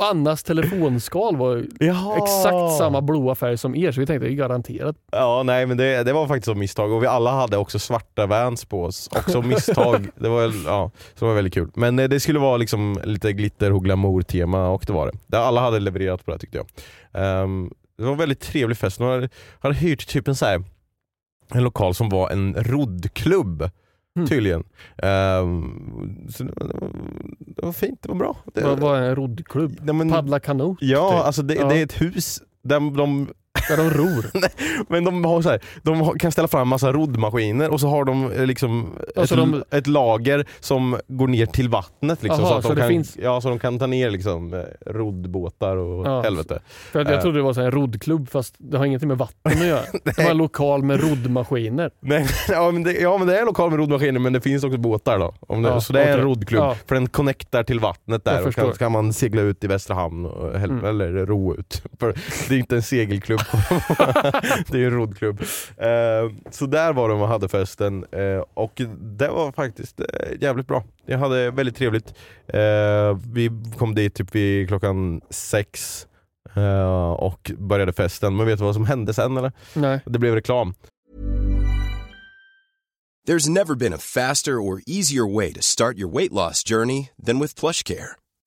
Annas telefonskal var Jaha. exakt samma blåa färg som er, så vi tänkte det är garanterat. Ja nej men det, det var faktiskt av misstag och vi alla hade också svarta Vans på oss. Också misstag. det var, ja, så det var väldigt kul. Men eh, det skulle vara liksom lite glitter och glamour tema och det var det. Alla hade levererat på det tyckte jag. Ehm, det var en väldigt trevlig fest. De hade, hade hyrt typ en så här, en lokal som var en roddklubb. Mm. Tydligen. Ehm, så det, var, det, var, fint, det var bra. Det, Vad var en roddklubb? ja, men, Paddla kanot? Ja, typ. alltså det, Ja. det är ett hus där de Där de ror. Men de, har så här, de kan ställa fram massa roddmaskiner och så har de eh, liksom Ja, ett, de- ett lager som går ner till vattnet. Liksom, Aha, så att så de kan, finns- ja, så de kan ta ner liksom, eh, roddbåtar och Ja. helvete. För att jag Eh. trodde det var så här en roddklubb fast det har ingenting med vatten att göra. Det var en lokal med roddmaskiner. Nej, ja, men det, ja men det är en lokal med roddmaskiner men det finns också båtar då. Om det, Ja, så det är en roddklubb, Ja. för den connectar till vattnet Jag där och kan, så kan man segla ut i Västra hamn och, hel- Mm. eller ro ut. För det är inte en segelklubb, det är ju en roddklubb. Eh, så där var de och hade festen eh, och det var faktiskt eh, jävligt bra. Jag hade väldigt trevligt. Eh, vi kom dit typ vid klockan sex eh, och började festen. Men vet du vad som hände sen eller? Nej. Det blev reklam. There's never been a faster or easier way to start your weight loss journey than with PlushCare.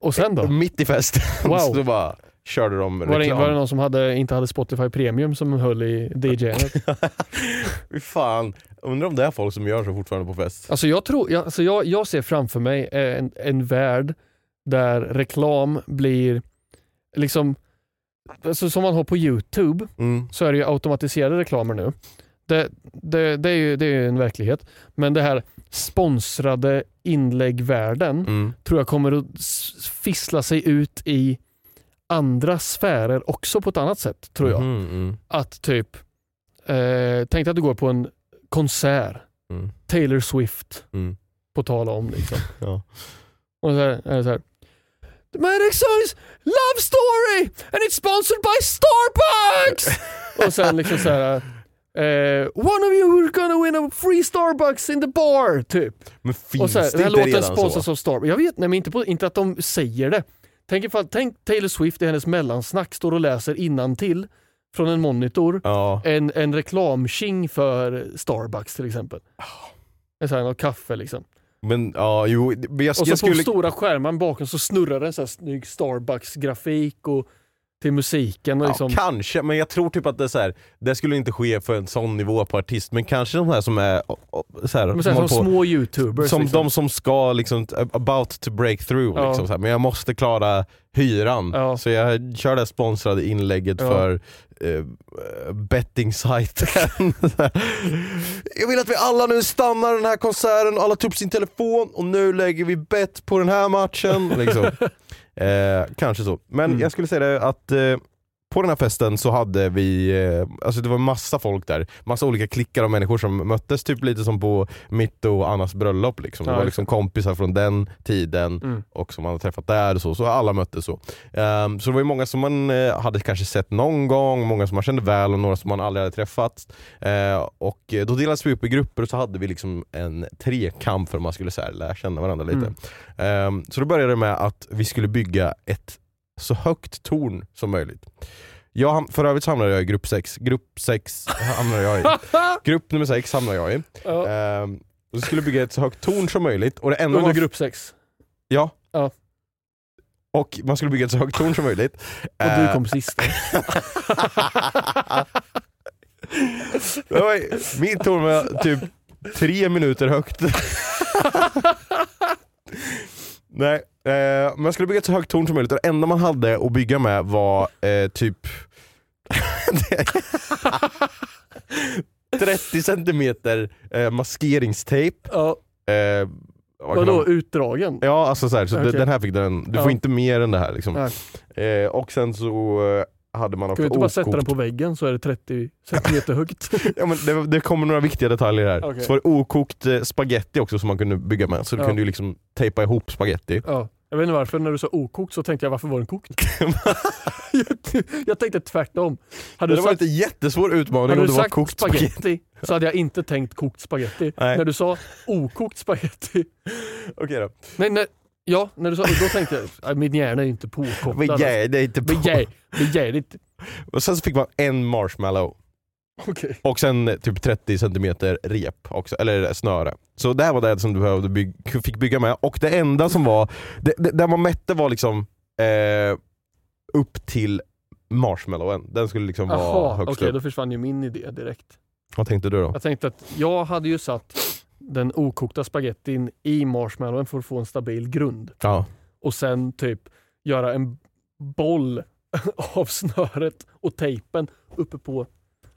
Och sen då? Mitt i festen Wow. så bara körde de Var det, reklam. var det någon som hade, inte hade Spotify Premium som höll i DJet? Fy fan, undrar om det är folk som gör så fortfarande på fest. Alltså jag, tror, jag, alltså jag, jag ser framför mig en, en värld där reklam blir liksom, alltså som man har på Youtube Mm. så är det ju automatiserade reklamer nu. Det, det, det, är ju, det är ju en verklighet. Men det här sponsrade inläggvärlden Mm. tror jag kommer att fissla sig ut i andra sfärer också på ett annat sätt tror jag. Mhm, mm. Att typ, eh, tänk dig att du går på en konsert, Mm. Taylor Swift Mm. på tal om liksom. Ja. Och så här, är det så här. My next song is Love Story and it's sponsored by Starbucks! och sen liksom så här. Eh, one of you who's gonna win a free Starbucks in the bar, typ. Men finns Och så här, det den här inte låten redan sponsras så? av Starbucks. Jag vet, nej men inte, på, inte att de säger det. Tänk, ifall, tänk Taylor Swift i hennes mellansnack står och läser till från en monitor Ja. en, en reklamking för Starbucks till exempel. En sån här, kaffe liksom. Men ja, jo, men jag, Och så jag på skulle... stora skärmen bakom så snurrar det en sån här snygg Starbucks-grafik och till musiken. Och Ja, liksom, kanske, men jag tror typ att det, är så här, det skulle inte ske för en sån nivå på artist, men kanske de här som är så här, men så som här, håller som på- små youtubers. som liksom. de som ska liksom, about to break through, Ja. liksom, så här, men jag måste klara hyran. Ja. Så jag kör det sponsrade inlägget Ja. för eh, betting-sajten. jag vill att vi alla nu stannar den här konserten alla tar upp sin telefon och nu lägger vi bet på den här matchen. Liksom. Eh, kanske så. Men Mm. jag skulle säga det att eh, på den här festen så hade vi, eh, alltså det var massa folk där, massa olika klickar av människor som möttes, typ lite som på mitt och Annas bröllop. Liksom. Det var liksom kompisar från den tiden Mm. och som man hade träffat där och så, så alla möttes så. Ehm, så det var ju många som man eh, hade kanske sett någon gång, många som man kände väl och några som man aldrig hade träffat. Eh, och då delades vi upp i grupper och så hade vi liksom en trekamp för att man skulle så lära känna varandra lite. Mm. Ehm, så då började det med att vi skulle bygga ett så högt torn som möjligt. Jag, för övrigt hamnade jag i grupp 6. Grupp 6 hamnade jag i. Grupp nummer 6 hamnade jag i. Ja. Ehm, vi skulle bygga ett så högt torn som möjligt. Och det enda Under man grupp 6. Ja. Ja. Och man skulle bygga ett så högt torn som möjligt. Och du Eh, kom sist. var, min torn var typ tre minuter högt. Nej, eh, man skulle bygga ett så högt torn som möjligt och det enda man hade att bygga med var eh, typ 30 centimeter eh, maskeringstejp. Ja, Eh, vad kan vadå, man- utdragen? Ja, alltså så, här, så Okej. den här fick den, du Ja. får inte mer än det här. Liksom. Nej. Eh, och sen så hade man Kan vi inte bara sätta den på väggen så är det 30 centimeter högt? Ja, men det, det kommer några viktiga detaljer här. Okej. Så var det okokt eh, spaghetti också som man kunde bygga med. Så du Ja. kunde ju liksom tejpa ihop spaghetti. ja. Jag vet inte varför, när du sa okokt så tänkte jag varför var den kokt? jag, jag tänkte tvärtom. Hade Det var sagt, inte en jättesvår utmaning om det var kokt spaghetti. spaghetti så hade jag inte tänkt kokt spaghetti. Nej. När du sa okokt spaghetti, Okej då. nej, nej, ja, när du sa, då tänkte jag, "Nej, min hjärna är ju inte påkopplad. Men ja, det är inte på. Men jag, men jag är inte... Och sen så fick man en marshmallow. Okej. Och sen eh, typ 30 centimeter rep också, eller snöre. Så det här var det som du behövde bygg, fick bygga med. Och det enda som var, det, det, där man mätte var liksom eh, upp till marshmallowen. Den skulle liksom vara Jaha, högst okej upp. då försvann ju min idé direkt. Vad tänkte du då? Jag tänkte att jag hade ju satt den okokta spagettin i marshmallowen för att få en stabil grund. Ja. Och sen typ göra en boll av snöret och tejpen uppe på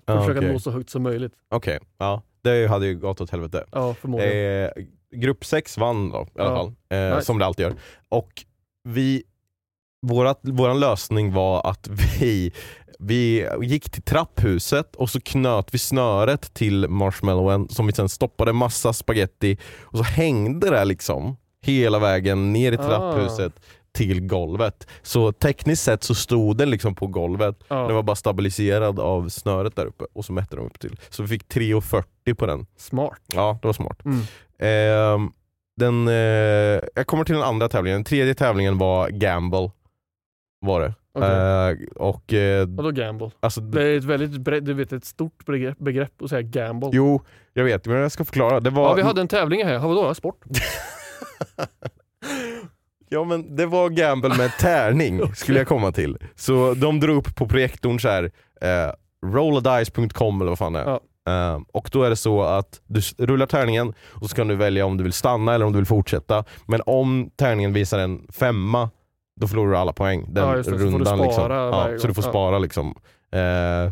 för att Ja, försöka okej. nå så högt som möjligt. Okej, ja. Det hade ju gått åt helvete. Ja, förmodligen. Eh, grupp 6 vann då i alla Ja. fall, eh, Nice. som det alltid gör. Och vi, vårat, våran lösning var att vi, vi gick till trapphuset och så knöt vi snöret till marshmallowen som vi sen stoppade massa spaghetti och så hängde det liksom hela vägen ner i Ah. trapphuset till golvet. Så tekniskt sett så stod den liksom på golvet, ja. den var bara stabiliserad av snöret där uppe och så mätte de upp till. Så vi fick 3,40 på den. Smart. Ja, det var smart. Mm. Ehm, den, eh, jag kommer till den andra tävlingen. Den tredje tävlingen var gamble. Var det. Okej. Eh, och eh, Vadå gamble? alltså, Det är ett väldigt brett, du vet, ett stort begrepp, begrepp att säga gamble. Jo, jag vet, men jag ska förklara. Det var, Ja, vi hade en tävling här. Vadå? Sport? ja, men det var gamble med tärning, skulle jag komma till. Så de drog upp på projektorn så här, eh, rolladice.com eller vad fan det är. Ja. Eh, och då är det så att du rullar tärningen och så kan du välja om du vill stanna eller om du vill fortsätta. Men om tärningen visar en femma, då förlorar du alla poäng. Den Ja, det, så rundan spara liksom. Ja, så du får spara liksom. Eh,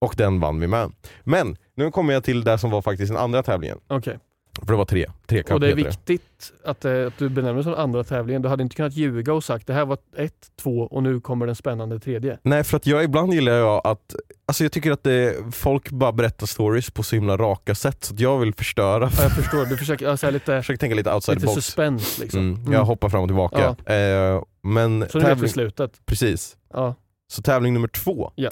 och den vann vi med. Men nu kommer jag till det som var faktiskt den andra tävlingen. Okej. För det var tre. tre Och det är viktigt att, eh, att du benämner det som andra tävlingen. Du hade inte kunnat ljuga och sagt det här var ett, två och nu kommer den spännande tredje. Nej för att jag ibland gillar jag att, alltså jag tycker att det, folk bara berättar stories på så himla raka sätt så jag vill förstöra. Ja, jag förstår, du försöker ja, så här lite, försöker tänka lite outside lite box. suspense liksom. Mm, Mm. jag hoppar fram och tillbaka. Eh, men Så tävling, till slutet. precis. Ja. Så tävling nummer två Ja.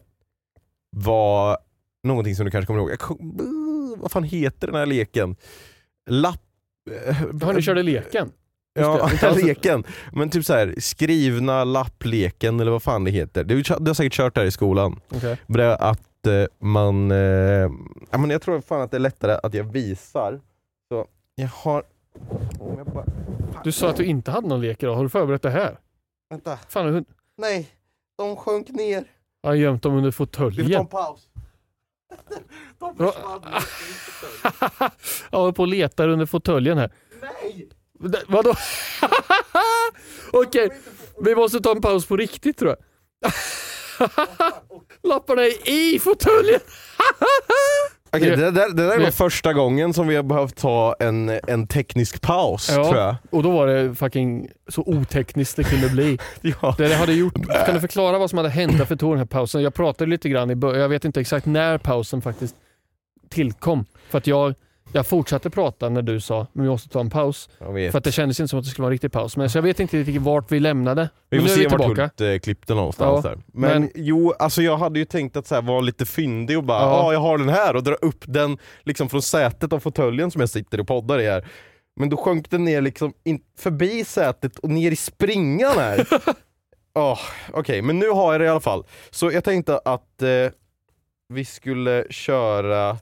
var någonting som du kanske kommer ihåg. Jag vad fan heter den här leken? Lapp... Har ni körde leken? Ja, leken. Men typ så här, skrivna lappleken eller vad fan det heter. Du, du har säkert kört det här i skolan. Det är att eh, man... Eh, ja, men jag tror fan att det är lättare att jag visar. Så jag har... Jag bara, Du sa att du inte hade någon lek idag. Har du förberett det här? vänta, Fan, hur- nej. De sjönk ner. jag har gömt dem under Vi får ta en fåtöljen. paus. De försvann. Jag håller på och letar under fåtöljen här. Nej! Det- Vadå? Okej, vi måste ta en paus på riktigt tror jag. Lapparna är i fåtöljen. Okej, det, där, det där är nog första gången som vi har behövt ta en, en teknisk paus Ja. tror jag. Och då var det fucking så otekniskt det kunde bli. Ja. Det det hade gjort, kan du förklara vad som hade hänt för tog den här pausen? Jag pratade lite grann i början, jag vet inte exakt när pausen faktiskt tillkom. För att jag, jag fortsatte prata när du sa men vi måste ta en paus. För att det kändes inte som att det skulle vara en riktig paus. Men så jag vet inte riktigt vart vi lämnade. Vi Men får är se vi vart. Hult eh, klippte någonstans Ja, där. Men, men- jo, alltså jag hade ju tänkt att så här, vara lite fyndig och bara ja Ja. jag har den här och dra upp den liksom från sätet av fåtöljen som jag sitter och poddar i här. Men då sjönk den ner liksom in, förbi sätet och ner i springan här. oh, Okej, men nu har jag det i alla fall. Så jag tänkte att eh, vi skulle köra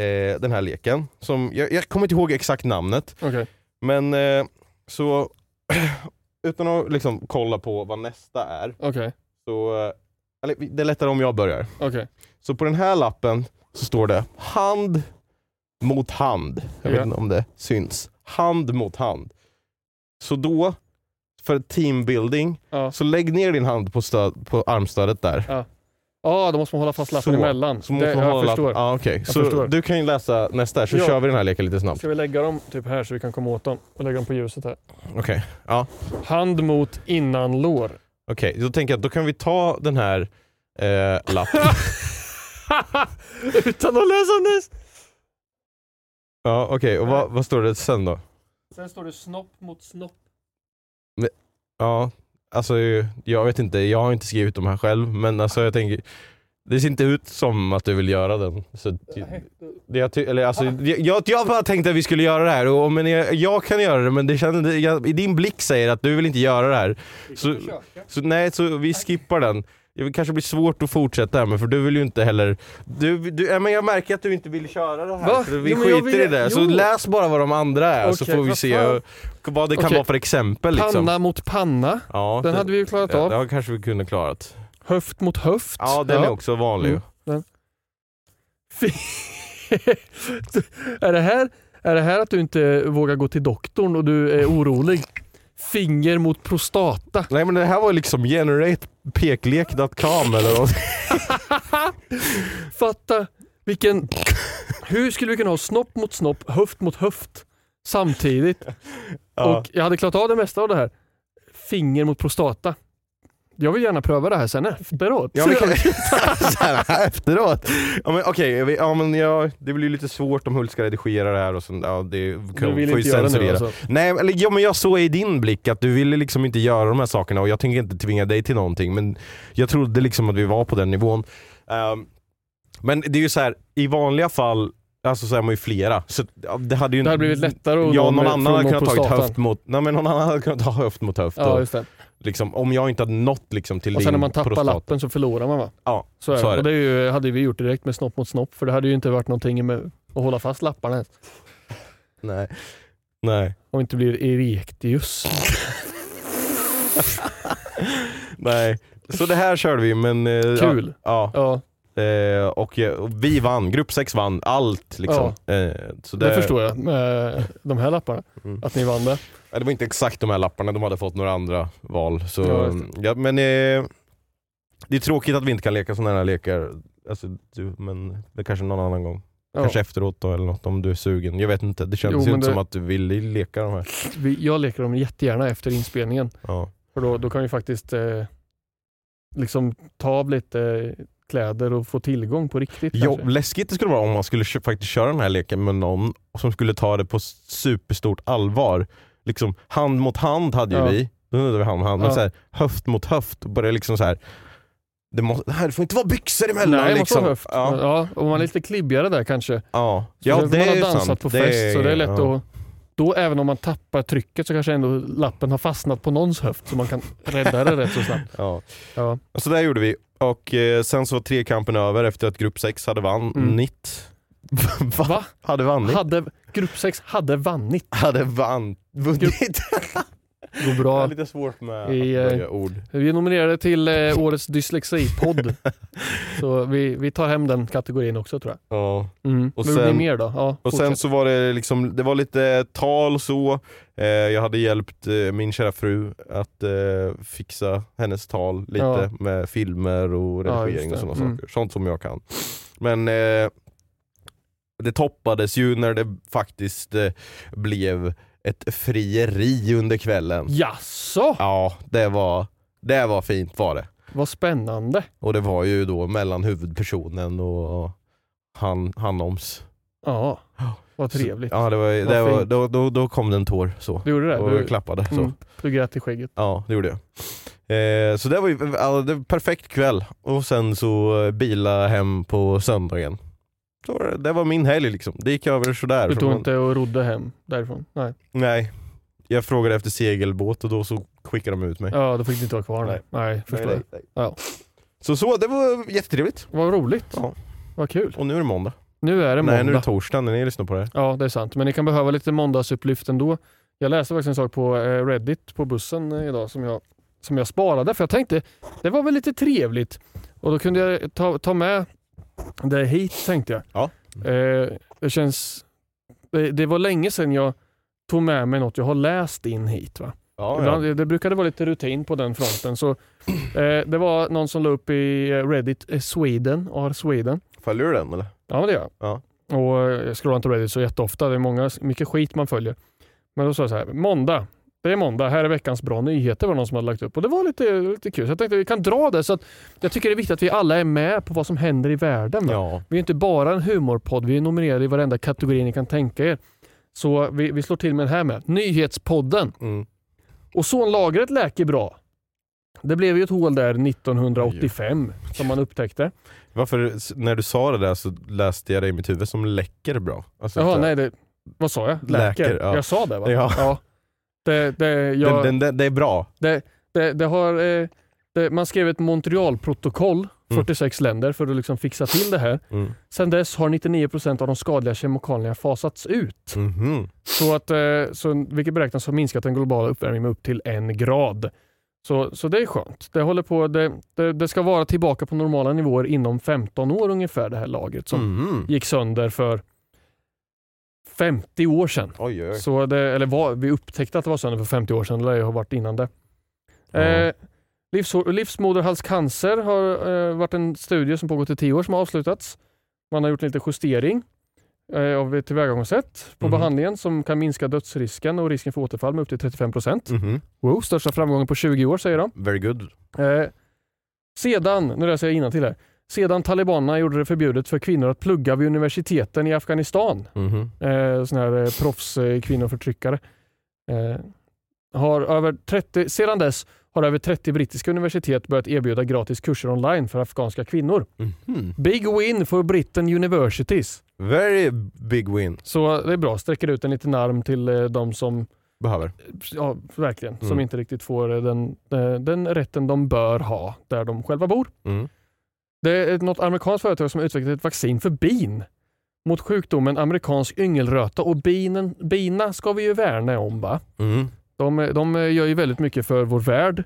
eh, den här leken. Som, jag, jag kommer inte ihåg exakt namnet, Okej. men eh, så utan att liksom kolla på vad nästa är, Okej. så, eh, eller det är lättare om jag börjar. Okej. Så på den här lappen så står det hand mot hand. Jag vet Ja. inte om det syns. Hand mot hand. Så då, för teambuilding, Ja. så lägg ner din hand på, stöd, på armstödet där. Ja, då måste man hålla fast lappen Så. emellan. Så måste det, man jag hålla förstår. lappen. Ja, okej. Jag Så förstår. du kan ju läsa nästa så Ja. kör vi den här leken lite snabbt. Ska vi lägga dem typ här så vi kan komma åt dem? Och lägga dem på ljuset här. Okej, ja. Hand mot innanlår. Okej, då tänker jag att då kan vi ta den här eh, lapp. Utan att läsa näst. Ja okej, och vad, vad står det sen då? Sen står det snopp mot snopp. Ja, alltså jag vet inte, jag har inte skrivit de här själv men alltså jag tänker det ser inte ut som att du vill göra den. Så, det, jag, eller, alltså, jag, jag, bara tänkte att vi skulle göra det här, och, men jag, jag kan göra det men det känner, jag, i din blick säger att du vill inte göra det här. Så, så nej, så vi skippar den. Det kanske blir svårt att fortsätta men för du vill ju inte heller... Du, du, ja, men jag märker att du inte vill köra det här, Va? så vi Jo, skiter i vill- det. Så jo. läs bara vad de andra är så Okej, får vi se fan. vad det kan Okej. vara för exempel. Liksom. Panna mot panna. Ja, Den det- hade vi ju klarat ja, av. Det kanske vi kunde klarat. Höft mot höft. Ja, den är också vanlig. Mm. är, det här, är det här att du inte vågar gå till doktorn och du är orolig? Finger mot prostata. Nej men det här var liksom generatepeklek.com eller något. Fatta vilken... Hur skulle vi kunna ha snopp mot snopp, höft mot höft samtidigt? Ja. Och jag hade klarat av det mesta av det här. Finger mot prostata. Jag vill gärna pröva det här sen efteråt. Ja, vi kan, här, efteråt. Ja, men, okej, vi- ja, men, ja, det blir ju lite svårt om Hult ska redigera det här och så, ja, det Du kan, vill får ju inte nu censurera. alltså? Nej, eller, ja, men jag såg i din blick att du ville liksom inte göra de här sakerna och jag tänker inte tvinga dig till någonting men jag trodde liksom att vi var på den nivån. Ehm, men det är ju så här, i vanliga fall Alltså så är man ju flera. Så det hade ju Det hade blivit lättare att Ja, nå någon med- annan hade kunnat prostatan. höft mot, nej men någon annan hade kunnat ta höft mot höft. Ja, och. Liksom, om jag inte hade nått liksom till Och sen din när man tappar prostata. lappen så förlorar man va? Ja, Så är, så det. är Och det är ju, hade vi gjort direkt med snopp mot snopp för det hade ju inte varit någonting med att hålla fast lapparna ens. nej. Nej. Och inte blir erektius. Nej. Så det här körde vi men... eh, Kul. Ja. Ja, Eh, och, eh, och vi vann, grupp 6 vann allt liksom. Eh, så det, förstår jag med de här lapparna. Mm. Att ni vann det. Det var inte exakt de här lapparna, de hade fått några andra val. Så, Ja, ja, men eh, det är tråkigt att vi inte kan leka sådana här lekar. Alltså, du, men det kanske någon annan gång. Ja. Kanske efteråt då eller något om du är sugen. Jag vet inte, det kändes Jo, ju inte det- som att du ville leka de här. Jag leker dem jättegärna efter inspelningen. Ja. För då, då kan vi faktiskt eh, liksom ta av lite eh, kläder och få tillgång på riktigt. Jo, kanske. läskigt det skulle vara om man skulle faktiskt köra den här leken med någon som skulle ta det på superstort allvar. Liksom hand mot hand hade ju Ja. vi, då hade vi hand mot hand, men så här, höft mot höft och börja liksom så här. Det, måste, det här får inte vara byxor emellan Nej, det måste liksom. vara höft. Ja, Ja, och man är lite klibbigare där kanske. ja. Så ja det man har dansat sant. på fest så det är lätt ja. att då även om man tappar trycket så kanske ändå lappen har fastnat på någons höft så man kan rädda det rätt så snabbt. Ja. Ja. Så det gjorde vi. Och eh, sen så var trekampen över efter att grupp 6 hade vunnit. Va? Va? Hade vunnit? Hade, grupp 6 hade vannit. Hade vann, vunnit. Går Det är bra. lite svårt med I, att eh, ord. Vi är nominerade till eh, årets dyslexipodd. så vi, vi tar hem den kategorin också tror jag. Ja. Mm. Och Men sen- mer då? Ja, Och sen så var det liksom, det var lite tal så. Eh, jag hade hjälpt eh, min kära fru att eh, fixa hennes tal lite Ja. med filmer och redigering och sådana Mm. saker. Sånt som jag kan. Men eh, det toppades ju när det faktiskt eh, blev ett frieri under kvällen. Jaså? Ja, det var, det var fint var det. Vad spännande. Och det var ju då mellan huvudpersonen och han, Hanoms. Ja, vad trevligt. Ja, det var, det Vad var, fint. då, då, då kom det en tår så. Du gjorde det? Och Du, klappade. Så. mm, du grät i skägget. Ja, det gjorde jag. Eh, så det var ju alltså, det var perfekt kväll. Och sen så eh, bila hem på söndagen. Det, var min helg liksom. Det gick över sådär. Du tog man- inte och rodde hem därifrån? Nej. Nej. Jag frågade efter segelbåt och då så skickade de ut mig. Ja, då fick du inte vara kvar. Nej, nej förstår Nej, nej, nej. Ja. Så så, det var jättetrevligt. Vad roligt. Ja. Vad kul. Och nu är det måndag. Nu är det måndag. Nej, nu är det torsdag när ni lyssnar på det här. Ja, det är sant. Men ni kan behöva lite måndagsupplyft ändå. Jag läste faktiskt en sak på eh, Reddit på bussen eh, idag som jag, som jag sparade för jag tänkte det var väl lite trevligt. Och då kunde jag ta, ta med det hit tänkte jag. Ja. Eh, det känns... Det, det var länge sedan jag tog med mig något jag har läst in hit. Va? Ja, Ibland, ja. Det brukade vara lite rutin på den fronten. Så, eh, det var någon som la upp i eh, Reddit, eh, Sweden, R Sweden. Följer du den eller? Ja, det gör jag. Ja. Och eh, jag scrollar inte Reddit så jätteofta. Det är många, mycket skit man följer. Men då sa jag så här, måndag. Det är måndag, här är veckans bra nyheter var någon som hade lagt upp och det var lite, lite kul. Så jag tänkte att vi kan dra det. Så att jag tycker det är viktigt att vi alla är med på vad som händer i världen. Ja. Vi är inte bara en humorpodd, vi är nominerade i varenda kategori ni kan tänka er. Så vi, vi slår till med den här med. Nyhetspodden. Mm. Ozonlagret läker bra. Det blev ju ett hål där 1985 som man upptäckte. Varför, när du sa det där så läste jag det i mitt huvud som läcker bra. Alltså, Jaha, nej, det, vad sa jag? Läker? Läker, ja. Jag sa det va? Ja. Det, det, jag, den, den, det är bra. det, det, det har, eh, det, man skrev ett Montrealprotokoll, 46 länder, för att liksom fixa till det här. Mm. Sen dess har 99% av de skadliga kemikalierna fasats ut. Mhm. Så att, eh, så, vilket beräknas ha minskat den globala uppvärmningen med upp till en grad. Så, så det är skönt. Det, håller på, det, det, det ska vara tillbaka på normala nivåer inom 15 år ungefär det här lagret som Mhm. gick sönder för 50 år sedan. Oj, oj. Så det, eller var, vi upptäckte att det var sönder för 50 år sedan, det lär ju ha varit innan det. Ja. Eh, livs, livsmoderhalscancer har eh, varit en studie som pågått i 10 år som har avslutats. Man har gjort en liten justering eh, av tillvägagångssätt på Mhm. behandlingen som kan minska dödsrisken och risken för återfall med upp till 35 procent. Mhm. Wow, största framgången på 20 år säger de. Very good. Eh, sedan, nu läser jag till här. Sedan talibanerna gjorde det förbjudet för kvinnor att plugga vid universiteten i Afghanistan Mhm. eh, såna här eh, proffs eh. Eh, har över 30, sedan dess har över 30 brittiska universitet börjat erbjuda gratis kurser online för afghanska kvinnor. Mhm. Big win for Britain Universities. Very big win. Så det är bra, sträcker ut en liten arm till eh, de som, Behöver. ja verkligen, som Mm. inte riktigt får eh, den, eh, den rätten de bör ha där de själva bor. Mm. Det är något amerikanskt företag som har utvecklat ett vaccin för bin mot sjukdomen amerikansk yngelröta och binen, bina ska vi ju värna om va? Mm. De, de gör ju väldigt mycket för vår värld.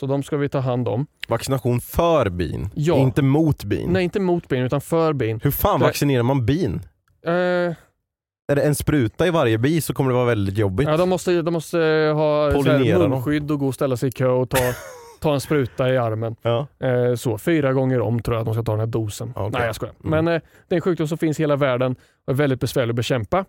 Så de ska vi ta hand om. Vaccination för bin, Ja. inte mot bin. Nej, inte mot bin utan för bin. Hur fan Det- vaccinerar man bin? Eh, Är det en spruta i varje bi så kommer det vara väldigt jobbigt. ja, de, måste, de måste ha Pollinera munskydd och gå och ställa sig i kö och ta, ta en spruta i armen. Ja. Eh, så, fyra gånger om tror jag att de ska ta den här dosen. Okej. Nej jag skojar. Mm. Men eh, det är en sjukdom som finns i hela världen och är väldigt besvärlig att bekämpa.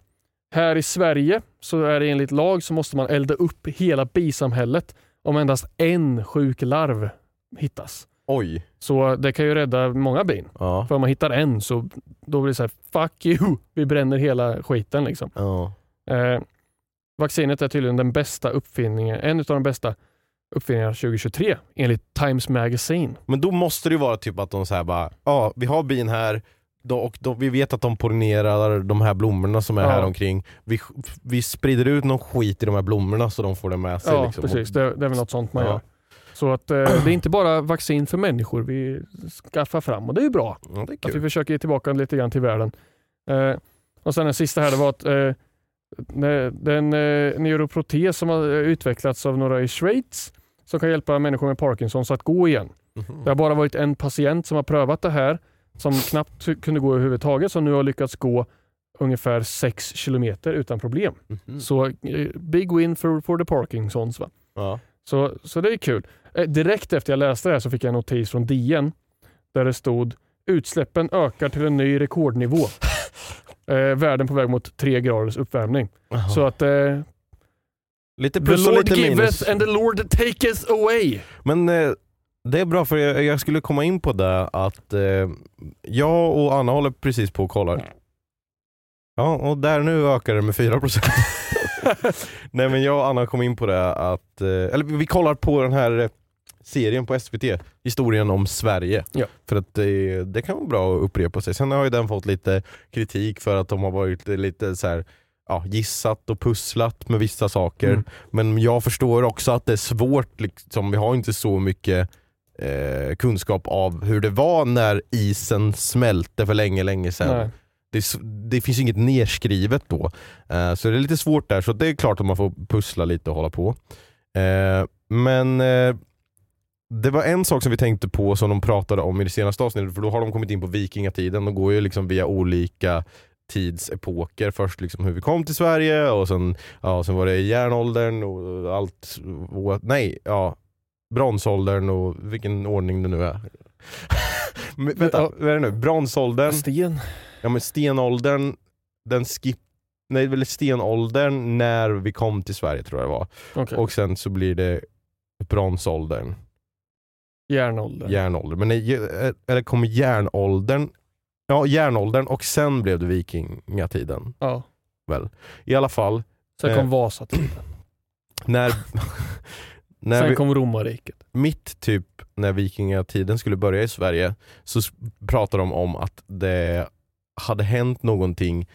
Här i Sverige så är det enligt lag så måste man elda upp hela bisamhället om endast en sjuk larv hittas. Oj. Så det kan ju rädda många bin. Ja. För om man hittar en så då blir det så här, fuck you, vi bränner hela skiten. Liksom. ja. Eh, vaccinet är tydligen den bästa uppfinningen, en av de bästa uppfinningarna 2023 enligt Times Magazine. Men då måste det ju vara typ att de säger bara, ja vi har bin här och då, vi vet att de pollinerar de här blommorna som är Ja. här omkring. Vi, vi sprider ut någon skit i de här blommorna så de får det med sig. Ja, liksom. precis. Det, det är väl något sånt man Ja. gör. Så att eh, det är inte bara vaccin för människor vi skaffar fram och det är ju bra. Ja, är Att vi försöker ge tillbaka lite grann till världen. Eh, och sen den sista här, det var att eh, den eh, neuroprotes som har utvecklats av några i Schweiz som kan hjälpa människor med Parkinsons att gå igen. Mhm. Det har bara varit en patient som har prövat det här som knappt kunde gå överhuvudtaget som nu har lyckats gå ungefär 6 kilometer utan problem. Mhm. Så eh, big win for, for the Parkinsons. Va? Ja. Så, så det är kul. Eh, direkt efter jag läste det här så fick jag en notis från DN där det stod utsläppen ökar till en ny rekordnivå. eh, världen på väg mot tre graders uppvärmning. Jaha. Så att eh, lite the plus och Lord lite minus. giveth and the Lord taketh away. Men eh, det är bra för jag, jag skulle komma in på det att eh, jag och Anna håller precis på och kollar. Ja, och där nu ökar det med 4%. Nej men jag och Anna kom in på det att, eh, eller vi kollar på den här serien på SVT, historien om Sverige. Ja. För att det, det kan vara bra att upprepa sig. Sen har ju den fått lite kritik för att de har varit lite så här, ja, gissat och pusslat med vissa saker. Mm. Men jag förstår också att det är svårt, liksom, vi har inte så mycket eh, kunskap av hur det var när isen smälte för länge, länge sedan. Nej. Det, det finns inget nerskrivet då. Eh, så det är lite svårt där, så det är klart att man får pussla lite och hålla på. Eh, men eh, det var en sak som vi tänkte på som de pratade om i det senaste avsnittet, för då har de kommit in på vikingatiden. De går ju liksom via olika tidsepoker. Först liksom hur vi kom till Sverige och sen, ja, sen var det järnåldern och allt. Och, nej, ja, bronsåldern och vilken ordning det nu är. Men, vänta, Ja. vad är det nu? Bronsåldern, Sten. ja, men stenåldern, den skip, nej, väl stenåldern när vi kom till Sverige tror jag det var. Okej. Och sen så blir det bronsåldern, Järnåldern. järnåldern. Men nej, eh, eller kommer järnåldern, ja järnåldern och sen blev det vikingatiden Ja. väl. I alla fall, Sen Eh. kom Vasatiden. när, när Sen vi, kom romarriket. mitt typ när vikingatiden skulle börja i Sverige så pratade de om att det hade hänt någonting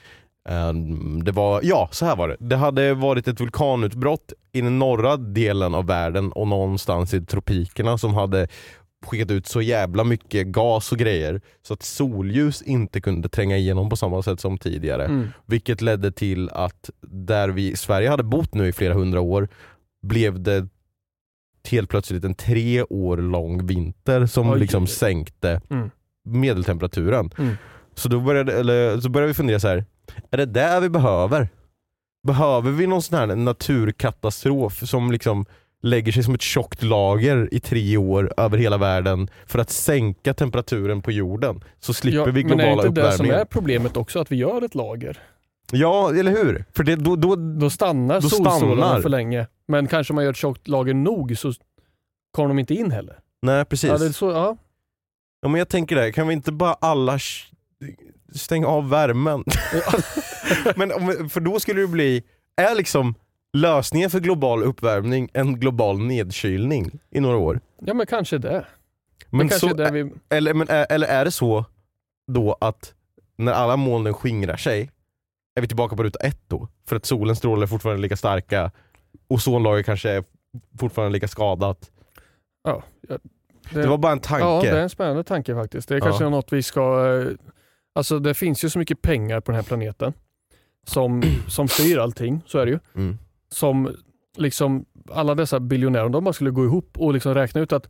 ehm, det var, ja så här var det. Det hade varit ett vulkanutbrott i den norra delen av världen och någonstans i tropikerna som hade skickat ut så jävla mycket gas och grejer så att solljus inte kunde tränga igenom på samma sätt som tidigare. Mm. Vilket ledde till att där vi i Sverige hade bott nu i flera hundra år blev det helt plötsligt en tre år lång vinter som Oj, liksom sänkte Mm. medeltemperaturen. Mm. Så då började, eller, så började vi fundera så här. är det där vi behöver? Behöver vi någon sån här naturkatastrof som liksom lägger sig som ett tjockt lager i tre år över hela världen för att sänka temperaturen på jorden? Så slipper Ja, vi men är globala inte det som är problemet också, att vi gör ett lager? Ja, eller hur? För det, då, då, Då stannar Då solstrålarna stannar. för länge. Men kanske man gör ett tjockt lager nog så kommer de inte in heller. nej precis. Ja, det så, ja. Ja men jag tänker det, kan vi inte bara alla stänga av värmen? men om, för då skulle det bli, är liksom lösningen för global uppvärmning en global nedkylning i några år? ja, men kanske det. Men kanske så, det vi... eller, men, är- eller är det så då att när alla molnen skingrar sig, är vi tillbaka på ruta ett då? För att solens strålar är fortfarande lika starka, ozonlagret kanske är fortfarande lika skadat. Ja, ja, Det var bara en tanke. Ja, det är en spännande tanke faktiskt. Det är kanske Ja. något vi ska... eh, Alltså det finns ju så mycket pengar på den här planeten som, som styr allting, så är det ju. Mm. Som liksom alla dessa biljonärer, om de bara skulle gå ihop och liksom räkna ut att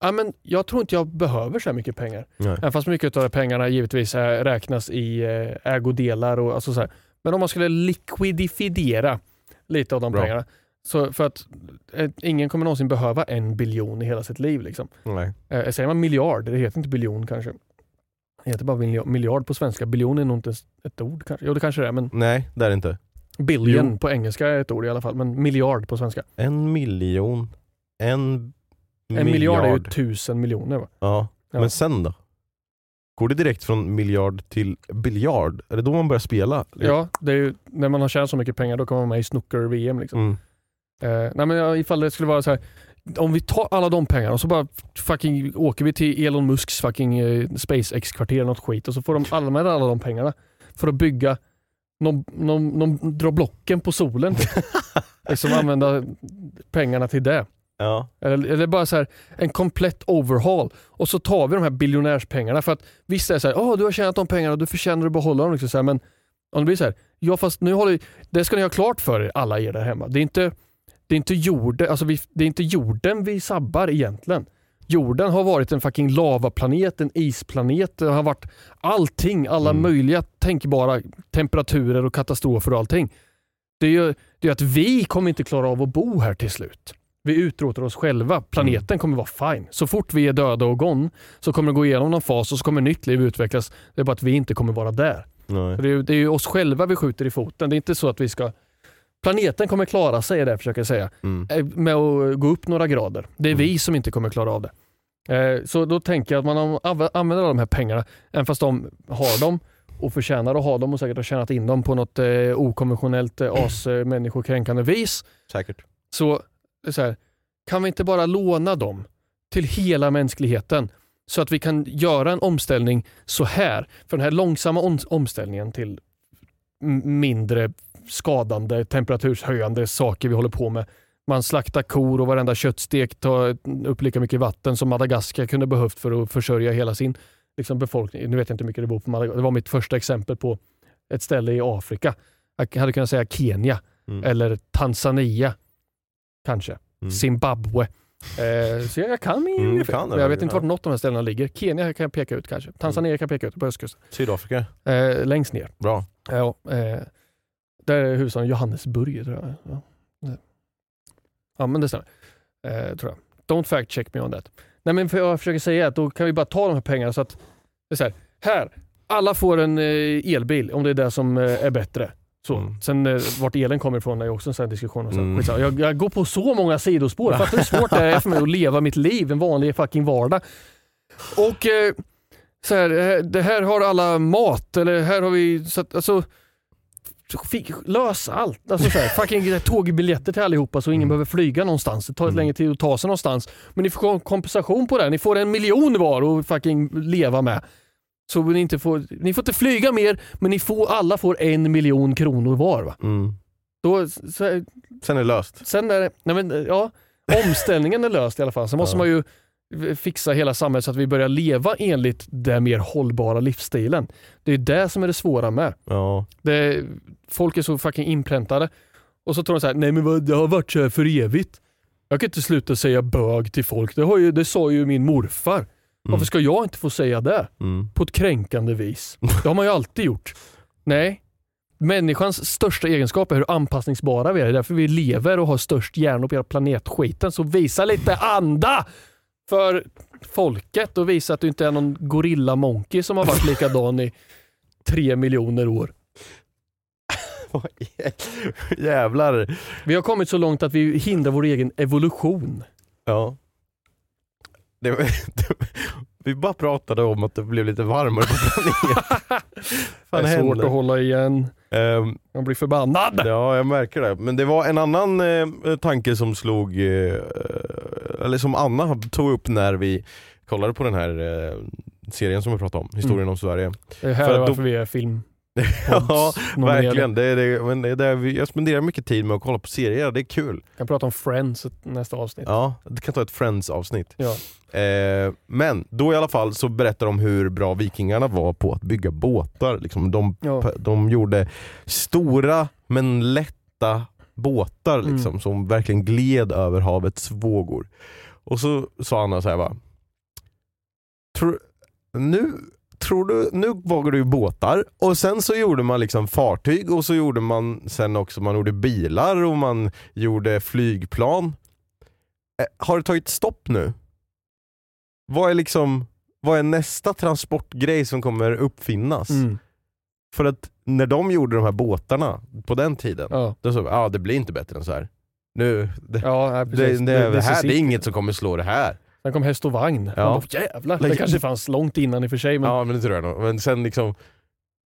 ja, men jag tror inte jag behöver så här mycket pengar. Nej. Även fast mycket av de pengarna givetvis räknas i eh, ägodelar och alltså så här. Men om man skulle likvidifiera lite av de Bra. pengarna. Så för att eh, ingen kommer någonsin behöva en biljon i hela sitt liv. Liksom. Nej. Eh, säger man miljard, det heter inte biljon kanske. Det heter bara milja- miljard på svenska. Biljon är nog inte ett ord kanske. Jo det kanske det är, men Nej, det är det inte. Billion Jo. på engelska är ett ord i alla fall. Men miljard på svenska. En miljon, en En miljard, är ju tusen miljoner. Va? Ja. Ja. men sen då? Går det direkt från miljard till biljard? Är det då man börjar spela? Ja, det är ju, när man har tjänat så mycket pengar då kommer man med i snooker-VM. Liksom. Mm. Eh, nej men ifall det skulle vara så här. Om vi tar alla de pengarna och så bara fucking åker vi till Elon Musks fucking eh, SpaceX-kvarter eller något skit och så får de använda alla de pengarna för att bygga någon, någon, någon, dra blocken på solen. typ. liksom använda pengarna till det. Ja. Eller, eller bara så här, en komplett overhaul. Och så tar vi de här biljonärspengarna för att vissa är så här, oh, du har tjänat de pengarna och du förtjänar att behålla dem. Liksom så här, men om det blir så här, ja fast nu håller, det ska ni ha klart för er, alla er där hemma. Det är inte, det är inte, jorden, alltså vi, det är inte jorden vi sabbar egentligen. Jorden har varit en fucking lavaplanet, en isplanet, det har varit allting, alla Mm. möjliga tänkbara temperaturer och katastrofer och allting. Det är ju det är att vi kommer inte klara av att bo här till slut. Vi utrotar oss själva. Planeten kommer vara fine. Så fort vi är döda och gone så kommer det gå igenom någon fas och så kommer nytt liv utvecklas. Det är bara att vi inte kommer vara där. Det är, det är ju oss själva vi skjuter i foten. Det är inte så att vi ska... Planeten kommer klara sig, är det jag försöker säga, Mm. eh, med att gå upp några grader. Det är Mm. vi som inte kommer klara av det. Eh, Så då tänker jag att man använder alla de här pengarna, även fast de har dem och förtjänar att ha dem och säkert har tjänat in dem på något eh, okonventionellt eh, as eh, människokränkande vis. Säkert. Så, så här, kan vi inte bara låna dem till hela mänskligheten så att vi kan göra en omställning så här. För den här långsamma om, omställningen till mindre skadande, temperaturshöjande saker vi håller på med. Man slaktar kor och varenda köttstek tar upp lika mycket vatten som Madagaskar kunde behövt för att försörja hela sin liksom, befolkning. Nu vet jag inte hur mycket det bor på Madagaskar. Det var mitt första exempel på ett ställe i Afrika. Jag hade kunnat säga Kenya Mm. eller Tanzania. Kanske. Mm. Zimbabwe. Eh, så jag, kan min Mm, kan det, Men jag vet ja. inte vart något av de här ställena ligger. Kenya kan jag peka ut kanske. Tanzania kan jag peka ut på östkusten. Sydafrika. Eh, längst ner. Bra. Ja, eh, där är huvudstaden Johannesburg tror jag. Ja, Det- ja men det stämmer. Eh, tror jag. Don't fact check me on that. Nej men för jag försöker säga att då kan vi bara ta de här pengarna så att det är så här, här alla får en eh, elbil om det är det som eh, är bättre. Så. Mm. Sen eh, vart elen kommer ifrån är också en sån här diskussion. Och så. Mm. Jag, jag går på så många sidospår. Fattar du hur svårt det är för mig att leva mitt liv, en vanlig fucking vardag. Och eh, så här, eh, det här har alla mat, eller här har vi... Så att, alltså, fick, lös allt. Alltså så här, fucking tågbiljetter till allihopa så ingen Mm. behöver flyga någonstans. Det tar Mm. längre tid att ta sig någonstans. Men ni får kompensation på det. Ni får en miljon var att fucking leva med. Så ni, inte får, ni får inte flyga mer, men ni får, alla får en miljon kronor var. Va? Mm. Då, så, Sen är det löst. sen är det, nej men, ja, omställningen är löst i alla fall. Sen måste Ja. man ju fixa hela samhället så att vi börjar leva enligt den mer hållbara livsstilen. Det är det som är det svåra med. Ja. Det, folk är så fucking inpräntade. Och så tror de så här, nej men det har varit så här för evigt. Jag kan inte sluta säga bög till folk. Det, har ju, det sa ju min morfar. Varför ska jag inte få säga det? Mm. På ett kränkande vis. Det har man ju alltid gjort. Nej. Människans största egenskap är hur anpassningsbara vi är. Det är därför vi lever och har störst hjärnor på hela planetskiten. Så visa lite anda för folket och visa att du inte är någon gorilla monkey som har varit likadan i tre miljoner år. Jävlar. Vi har kommit så långt att vi hindrar vår egen evolution. Ja. Det, var- vi bara pratade om att det blev lite varmare på planeten. Det är svårt att hålla igen. Ehm, Man blir förbannad. ja, jag märker det. Men det var en annan eh, tanke som slog, eh, eller som Anna tog upp när vi kollade på den här eh, serien som vi pratade om, Historien Mm. om Sverige. Det här För är att då- varför vi är film. ja, verkligen. Det, är det, men det är där vi, jag spenderar mycket tid med att kolla på serier, det är kul. kan prata om Friends nästa avsnitt. Ja, du kan ta ett Friends-avsnitt. Ja. Eh, men då i alla fall så berättar de hur bra vikingarna var på att bygga båtar. Liksom de, Ja. de gjorde stora men lätta båtar Mm. liksom, som verkligen gled över havets vågor. Och så sa Anna så här va. Nu, tror du, nu vågar du båtar och sen så gjorde man liksom fartyg och så gjorde man sen också man gjorde bilar och man gjorde flygplan. Eh, har det tagit stopp nu? Vad är liksom vad är nästa transportgrej som kommer uppfinnas? Mm. För att när de gjorde de här båtarna på den tiden, Ja. då sa vi ja det blir inte bättre än så här. Nu, det, Ja, nej, det, det, det, här, det är inget som kommer slå det här. Sen kom häst och vagn. Ja. Bara, jävlar, det kanske fanns långt innan i och för sig. Men Ja men det tror jag nog. Men sen liksom,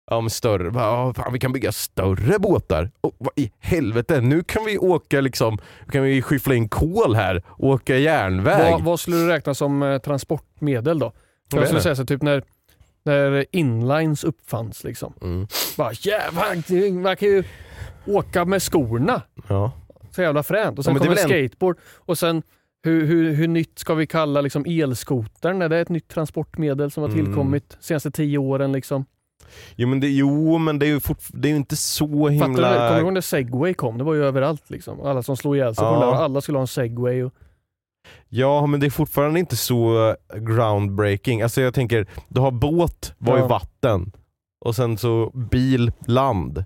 ja men större, ja, fan, vi kan bygga större båtar. Och, vad i helvete, nu kan vi åka liksom, kan vi skyffla in kol här och åka järnväg. vad, vad skulle du räkna som eh, transportmedel då? Jag skulle säga så typ när, när inlines uppfanns. Liksom. Mm. Bara jävlar, man kan ju åka med skorna. Ja. Så jävla fränt. Och sen Ja, kommer skateboard. Och sen hur, hur, hur nytt ska vi kalla liksom elskotern? Är det ett nytt transportmedel som har Mm. tillkommit de senaste tio åren? Liksom? Jo, men det, jo men det är ju fort, det är ju inte så Fattar du? himla... Kommer du ihåg när segway kom? Det var ju överallt. Liksom. Alla som slog ihjäl sig Ja. alla skulle ha en segway. Och... Ja men det är fortfarande inte så eh, groundbreaking. Alltså jag tänker, du har båt, var Ja. i vatten. Och sen så bil, land,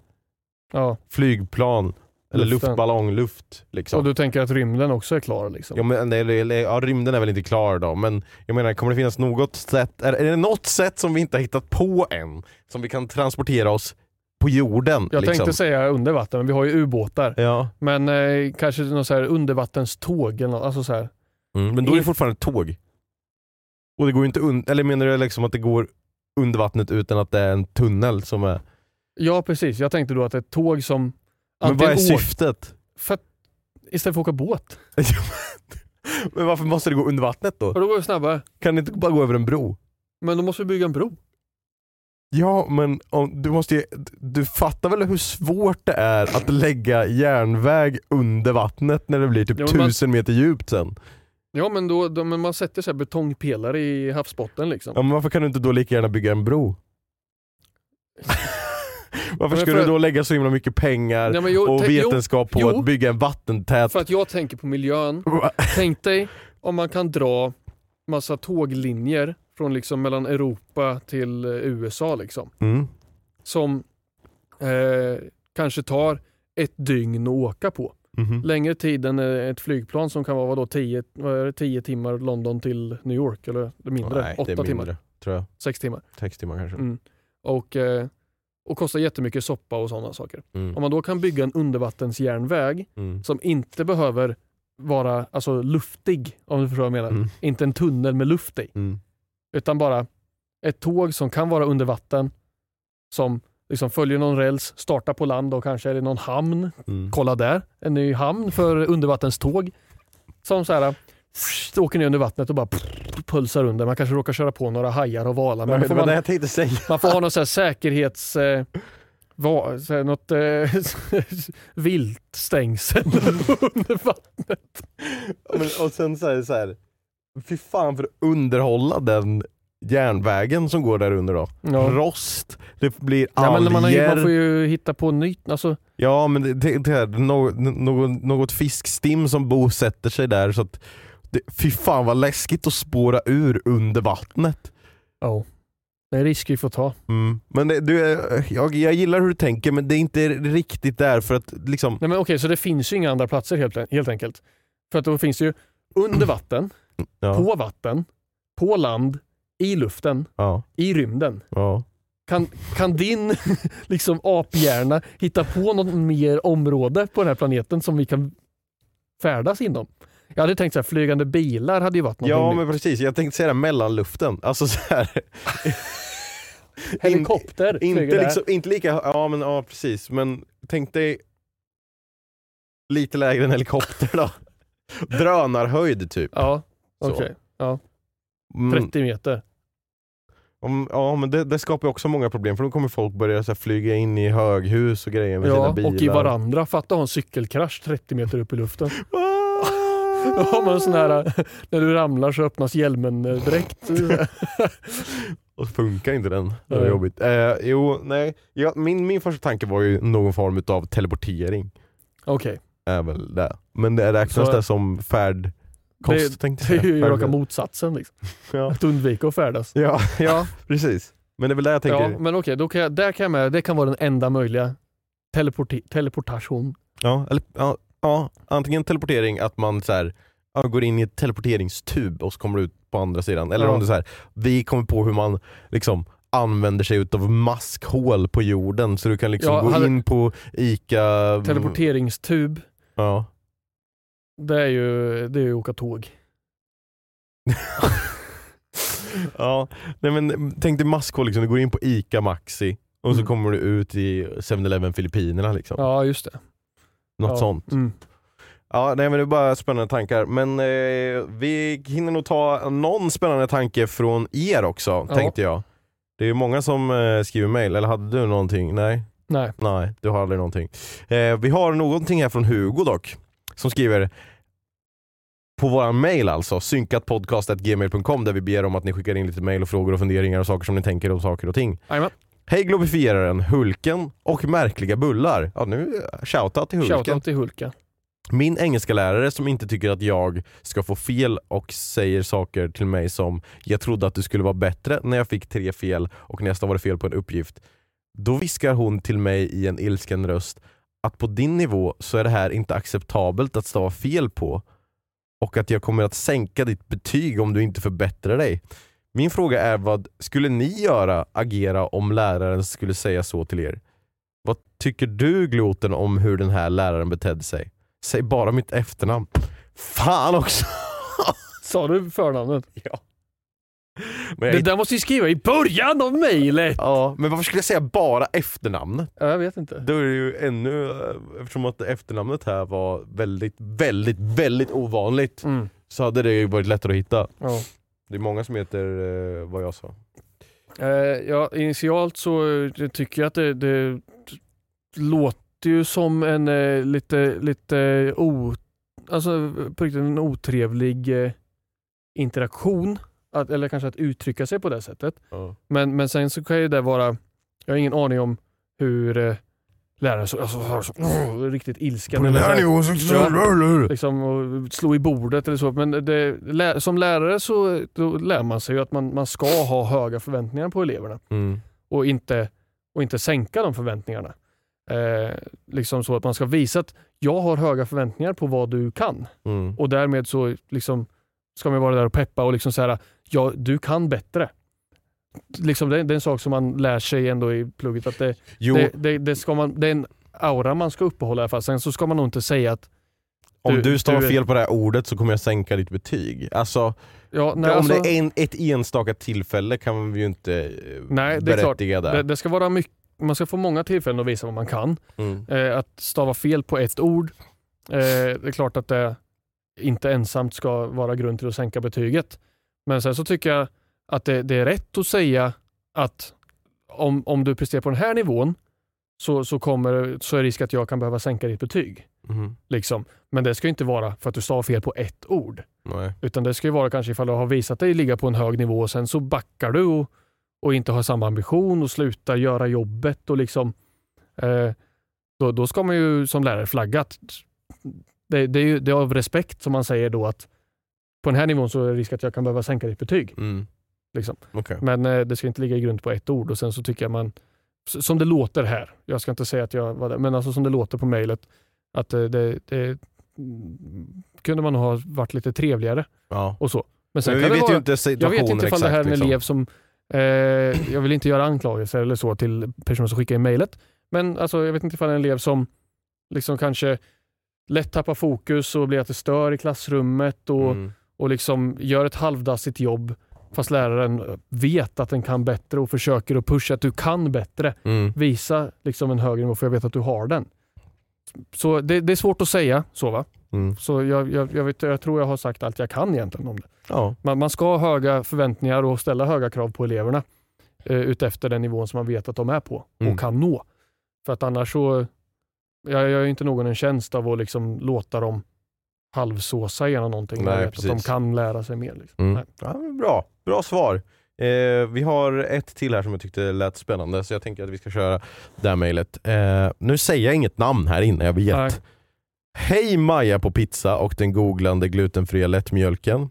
Ja. flygplan, eller Luften. luftballong, luft. Liksom. Och du tänker att rymden också är klar? Liksom. Ja, men, ja, rymden är väl inte klar då, men jag menar kommer det finnas något sätt, är, är det något sätt som vi inte har hittat på än, som vi kan transportera oss på jorden? Jag liksom? tänkte säga under vatten, men vi har ju ubåtar. Ja, Men eh, kanske någon så här undervattenståg eller något. Alltså så här. mm, men då är det fortfarande ett tåg. Och det går inte un- eller menar du liksom att det går under vattnet utan att det är en tunnel som är... Ja precis, jag tänkte då att ett tåg som Men vad är syftet? För att, istället för att åka båt. men varför måste det gå under vattnet då? Och då går det snabbare. Kan det inte bara gå över en bro? Men då måste vi bygga en bro. Ja, men om, du måste ju, du fattar väl hur svårt det är att lägga järnväg under vattnet när det blir typ Ja, men man- tusen meter djupt sen? Ja men, då, då, men man sätter så betongpelare i havsbotten liksom. Ja, men varför kan du inte då lika gärna bygga en bro? varför för- du då lägga så himla mycket pengar Ja, men jo, och vetenskap på jo. att bygga en vattentät... För att jag tänker på miljön. Tänk dig om man kan dra massa tåglinjer från liksom mellan Europa till eh, USA liksom. Mm. Som eh, kanske tar ett dygn att åka på. Mhm. Längre tid än eh, ett flygplan som kan vara vadå, 10, vad är det, 10 timmar London till New York eller mindre? Nej, 8 det är mindre, timmar? tror jag. 6 timmar. Sex timmar kanske. Mm. Och eh, och kostar jättemycket soppa och sådana saker. Mm. Om man då kan bygga en undervattensjärnväg Mm. som inte behöver vara alltså, luftig, om du förstår vad jag menar. Mm. Inte en tunnel med luft i. Mm. Utan bara ett tåg som kan vara under vatten, som liksom följer någon räls, startar på land och kanske eller någon hamn. Mm. Kolla där, en ny hamn för undervattenståg. Som så här, åker ner under vattnet och bara pulsar under. Man kanske råkar köra på några hajar och valar. Men får var det man, jag tänkte säga. man får ha någon så här säkerhets... Eh, va, så här, något eh, viltstängsel under vattnet. Men, och sen så här, så här, fy fan för att underhålla den järnvägen som går där under då. Ja. Rost, det blir Ja, men man, har, alger. man får ju hitta på nytt. Alltså, Ja men det, det, det är något, något, något fiskstim som bosätter sig där så att det, Fy fan vad läskigt att spåra ur under vattnet. ja. Det är risk vi får ta. Mm. Men det, du, är- jag, jag gillar hur du tänker men det är inte riktigt där för att liksom Nej, men okej, så det finns ju inga andra platser helt, helt enkelt. För att då finns det ju under vatten, ja, på vatten, på land, i luften, ja, i rymden. ja. Kan, kan din liksom aphjärna hitta på något mer område på den här planeten som vi kan färdas inom? Jag hade tänkt så här, flygande bilar hade ju varit något Ja men precis, jag tänkte säga det mellanluften. Alltså så här. Helikopter flyger inte, liksom, inte lika, ja men ja precis men tänk dig lite lägre än helikopter då. Drönarhöjd typ. Ja, okej. Ja, Mm, 30 meter. om, ja men det, det skapar också många problem för då kommer folk börja så här, flyga in i höghus och grejer med sina Ja, bilar. och i varandra. Fatta att ha en cykelkrasch 30 meter upp i luften. Då har man sån här, när du ramlar så öppnas hjälmen eh, direkt. Och funkar inte den. Det var jobbigt. Eh, jo, nej. Ja, min, min första tanke var ju någon form av teleportering. Okej, Är väl det. Men det räknas Så- det som färdkost Det- tänkte det är ju raka motsatsen. Liksom. Ja. Att undvika att färdas. Ja, ja, precis. Men det är väl det jag tänker. Ja, men okej, då kan jag, där kan jag med, det kan vara den enda möjliga teleporti- teleportation. Ja, eller, ja, ja, antingen teleportering, att man så här, ja, går in i ett teleporteringstub och så kommer du ut på andra sidan. Eller Ja. om det är så här, vi kommer på hur man liksom använder sig av maskhål på jorden så du kan liksom Ja, gå in på ICA... mm, Teleporteringstub, Ja. det är ju, det är ju åka tåg. ja. Nej, men, tänk dig maskhål, liksom. du går in på ICA Maxi och så Mm. kommer du ut i 7-Eleven Filippinerna. Liksom. Ja, just det. Något ja. sånt. Mm. Ja, nej men det är bara spännande tankar. Men eh, vi hinner nog ta någon spännande tanke från er också, Ja. tänkte jag. Det är många som eh, skriver mail, eller hade du någonting? Nej, Nej. nej, du har aldrig någonting. Eh, vi har någonting här från Hugo dock, som skriver på våran mail alltså, synkatpodcast.gmail.com där vi ber om att ni skickar in lite mail och frågor och funderingar och saker som ni tänker om saker och ting. Jajamän. Hej glorifieraren, Hulken och märkliga bullar. Ja nu, eh, shoutout till Hulken. Shoutout till Hulka. Min engelska lärare som inte tycker att jag ska få fel och säger saker till mig som “Jag trodde att du skulle vara bättre när jag fick tre fel och nästa var det fel på en uppgift”. Då viskar hon till mig i en ilsken röst att på din nivå så är det här inte acceptabelt att stava fel på och att jag kommer att sänka ditt betyg om du inte förbättrar dig. Min fråga är vad skulle ni göra, agera om läraren skulle säga så till er? Vad tycker du Gloten om hur den här läraren betedde sig? Säg bara mitt efternamn. Fan också! Sa du förnamnet? ja. Men, jag, Det där måste ju skriva i början av mejlet! ja, men varför skulle jag säga bara efternamnet? Ja, Jag vet inte. Då är det ju ännu, eftersom att efternamnet här var väldigt, väldigt, väldigt ovanligt Mm. så hade det ju varit lättare att hitta. Ja. Det är många som heter eh, vad jag sa. Eh, ja, initialt så eh, tycker jag att det, det låter ju som en eh, lite, lite o, alltså, på riktigt en otrevlig eh, interaktion. Att, eller kanske att uttrycka sig på det sättet. Ja. Men, men sen så kan ju det vara, jag har ingen aning om hur eh, lärare så, alltså, har så, oh, riktigt eller så här- nivån så... Ja. liksom, och slå i bordet eller så. Men det, lä- som lärare så lär man sig ju att man, man ska ha höga förväntningar på eleverna Mm. och inte, och inte sänka de förväntningarna. Eh, liksom så att man ska visa att jag har höga förväntningar på vad du kan Mm. och därmed så liksom ska man vara där och peppa och liksom säga ja, du kan bättre. Liksom, det, det är en sak som man lär sig ändå i plugget. Att det, det, det, det, ska man, det är en aura man ska uppehålla i alla fall. Sen så ska man nog inte säga att om du- du stavar fel på det här ordet så kommer jag sänka ditt betyg. Alltså, ja, nej, om alltså, det är en, ett enstaka tillfälle kan vi ju inte eh, Nej, det är klart. berättiga det, det ska vara mycket, man ska få många tillfällen att visa vad man kan. Mm. Eh, att stava fel på ett ord, eh, det är klart att det inte ensamt ska vara grund till att sänka betyget. Men sen så tycker jag att det, det är rätt att säga att om, om du presterar på den här nivån så, så, kommer, så är risk att jag kan behöva sänka ditt betyg. Mhm. Liksom. Men det ska inte vara för att du stavar fel på ett ord. Nej. Utan det ska ju vara kanske ifall du har visat dig ligga på en hög nivå och sen så backar du och, och inte har samma ambition och slutar göra jobbet. och liksom eh, då, då ska man ju som lärare flagga att det, det, är ju, det är av respekt som man säger då att på den här nivån så är det risk att jag kan behöva sänka ditt betyg. Mm. Liksom. Okej. Men eh, det ska inte ligga i grund på ett ord och sen så tycker jag man, som det låter här, jag ska inte säga att jag var där, men alltså som det låter på mejlet, att eh, det, det mm, kunde man ha varit lite trevligare Ja. och så. Men Men vi vet vara, ju inte jag vet inte ifall det här är en liksom. elev som, eh, jag vill inte göra anklagelser eller så till personer som skickar in mejlet, men alltså, jag vet inte ifall det är en elev som liksom kanske lätt tappar fokus och blir att det stör i klassrummet och, Mm. och liksom gör ett halvdassigt jobb fast läraren vet att den kan bättre och försöker att pusha att du kan bättre. Mm. Visa liksom en högre nivå för jag vet att du har den. Så det, det är svårt att säga så va? Mm. Så jag, jag, jag, vet, jag tror jag har sagt allt jag kan egentligen om det. Ja. Man, man ska ha höga förväntningar och ställa höga krav på eleverna eh, utefter den nivån som man vet att de är på och Mm. kan nå. För att annars så, jag ju inte någon en tjänst av att liksom låta dem halvsåsa igenom någonting. Nej, vet att de kan lära sig mer. Liksom. Mm. Ja, bra, bra svar. Eh, vi har ett till här som jag tyckte lät spännande så jag tänker att vi ska köra det här mejlet. Eh, nu säger jag inget namn här inne, jag vet. Nej. Hej Maja på pizza och den googlande glutenfria lättmjölken.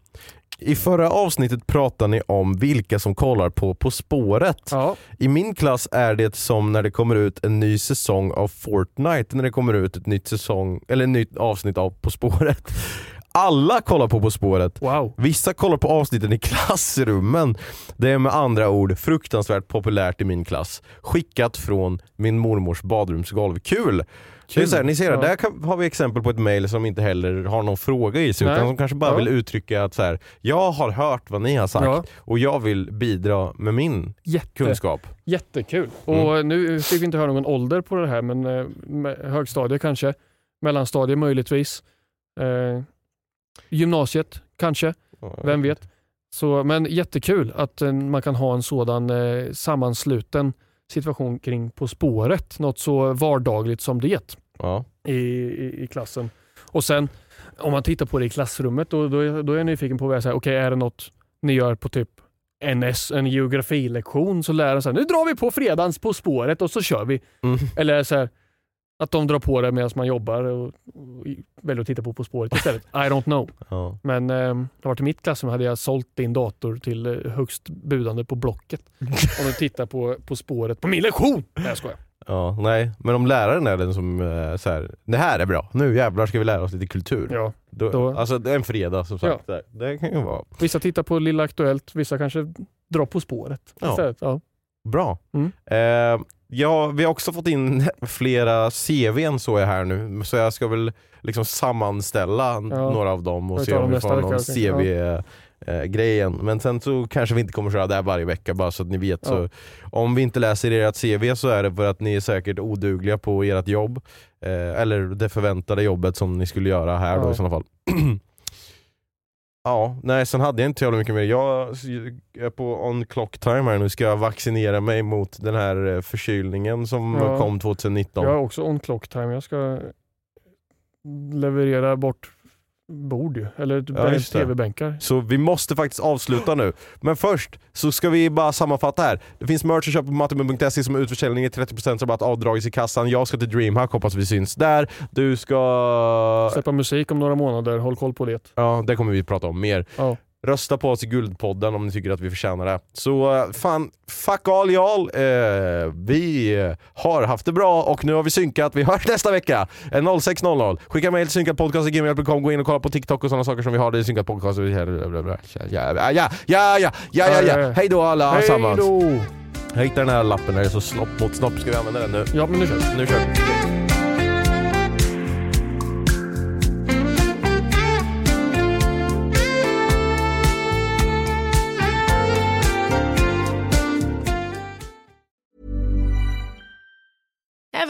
I förra avsnittet pratade ni om vilka som kollar på På spåret. Ja, I min klass är det som när det kommer ut en ny säsong av Fortnite, när det kommer ut ett nytt, säsong, eller ett nytt avsnitt av På spåret. Alla kollar på På spåret. wow. Vissa kollar på avsnitten i klassrummen. Det är med andra ord fruktansvärt populärt i min klass. Skickat från min mormors badrumsgolv. Kul! Det är här, ni ser, Ja. där kan, har vi exempel på ett mail som inte heller har någon fråga i sig Nej. utan som kanske bara Ja. vill uttrycka att så här, jag har hört vad ni har sagt Ja. och jag vill bidra med min Jätte, kunskap. Jättekul. Mm. Och nu fick vi inte höra någon ålder på det här, men eh, högstadie kanske, mellanstadie möjligtvis, eh, gymnasiet kanske, vem vet. Så, men jättekul att eh, man kan ha en sådan eh, sammansluten situation kring På spåret, något så vardagligt som det Ja. i, i, i klassen. Och sen om man tittar på det i klassrummet, då, då, då är jag nyfiken på vad jag säger, okej är det något ni gör på typ en, S, en geografilektion så läraren säger nu drar vi på fredagens På spåret och så kör vi. Mm. Eller så här, att de drar på det medan man jobbar och, och väljer att titta på På spåret istället. I don't know. Ja. Men eh, det varit i mitt klassrum hade jag sålt din dator till eh, högst budande på Blocket. Om du tittar på På spåret på min lektion! Nej jag skojar. Ja, nej, men om läraren är den som eh, så här, det här är bra, nu jävlar ska vi lära oss lite kultur. Ja. Då, då- Alltså det är en fredag som sagt. där. Det kan ju vara Vissa tittar på Lilla Aktuellt, vissa kanske drar På spåret Ja. istället. Ja. bra. Mm. Eh, ja, vi har också fått in flera CVn så jag här nu, så jag ska väl liksom sammanställa några av dem och se om vi får någon okej. CV eh, grejen. Men sen så kanske vi inte kommer köra det här varje vecka bara så att ni vet. Ja. Så om vi inte läser ert CV så är det för att ni är säkert odugliga på ert jobb. Eh, eller det förväntade jobbet som ni skulle göra här då Ja. i sådana fall. Ja, nej sen hade jag inte jävla mycket mer. Jag är på on clock time här nu, ska jag vaccinera mig mot den här eh, förkylningen som Ja. kom 2019. Jag har också on clock time. Jag ska leverera bort bord ju. Eller Ja, tv-bänkar. Så vi måste faktiskt avsluta nu. Men först så ska vi bara sammanfatta här. Det finns merch att köpa på mattemun.se som är utförsäljning, 30% rabatt, avdragis i kassan. Jag ska till DreamHack, hoppas vi syns där. Du ska... Släppa musik om några månader. Håll koll på det. Ja, det kommer vi prata om mer. Ja. Rösta på oss i Guldpodden om ni tycker att vi förtjänar det. Så eh, fan, fuck all y'all. Eh, vi har haft det bra och nu har vi synkat. Vi hörs nästa vecka eh, 06.00. Skicka mejl till synkatpodcast.gmail.com, gå in och kolla på TikTok och sådana saker som vi har. Det är synkat podcast. Ja, ja, ja, ja, ja, ja, ja. Hej då alla. Hej då! Jag hittade den här lappen där det är så snopp mot snopp. Ska vi använda den nu? Ja, men nu kör vi. Nu kör vi.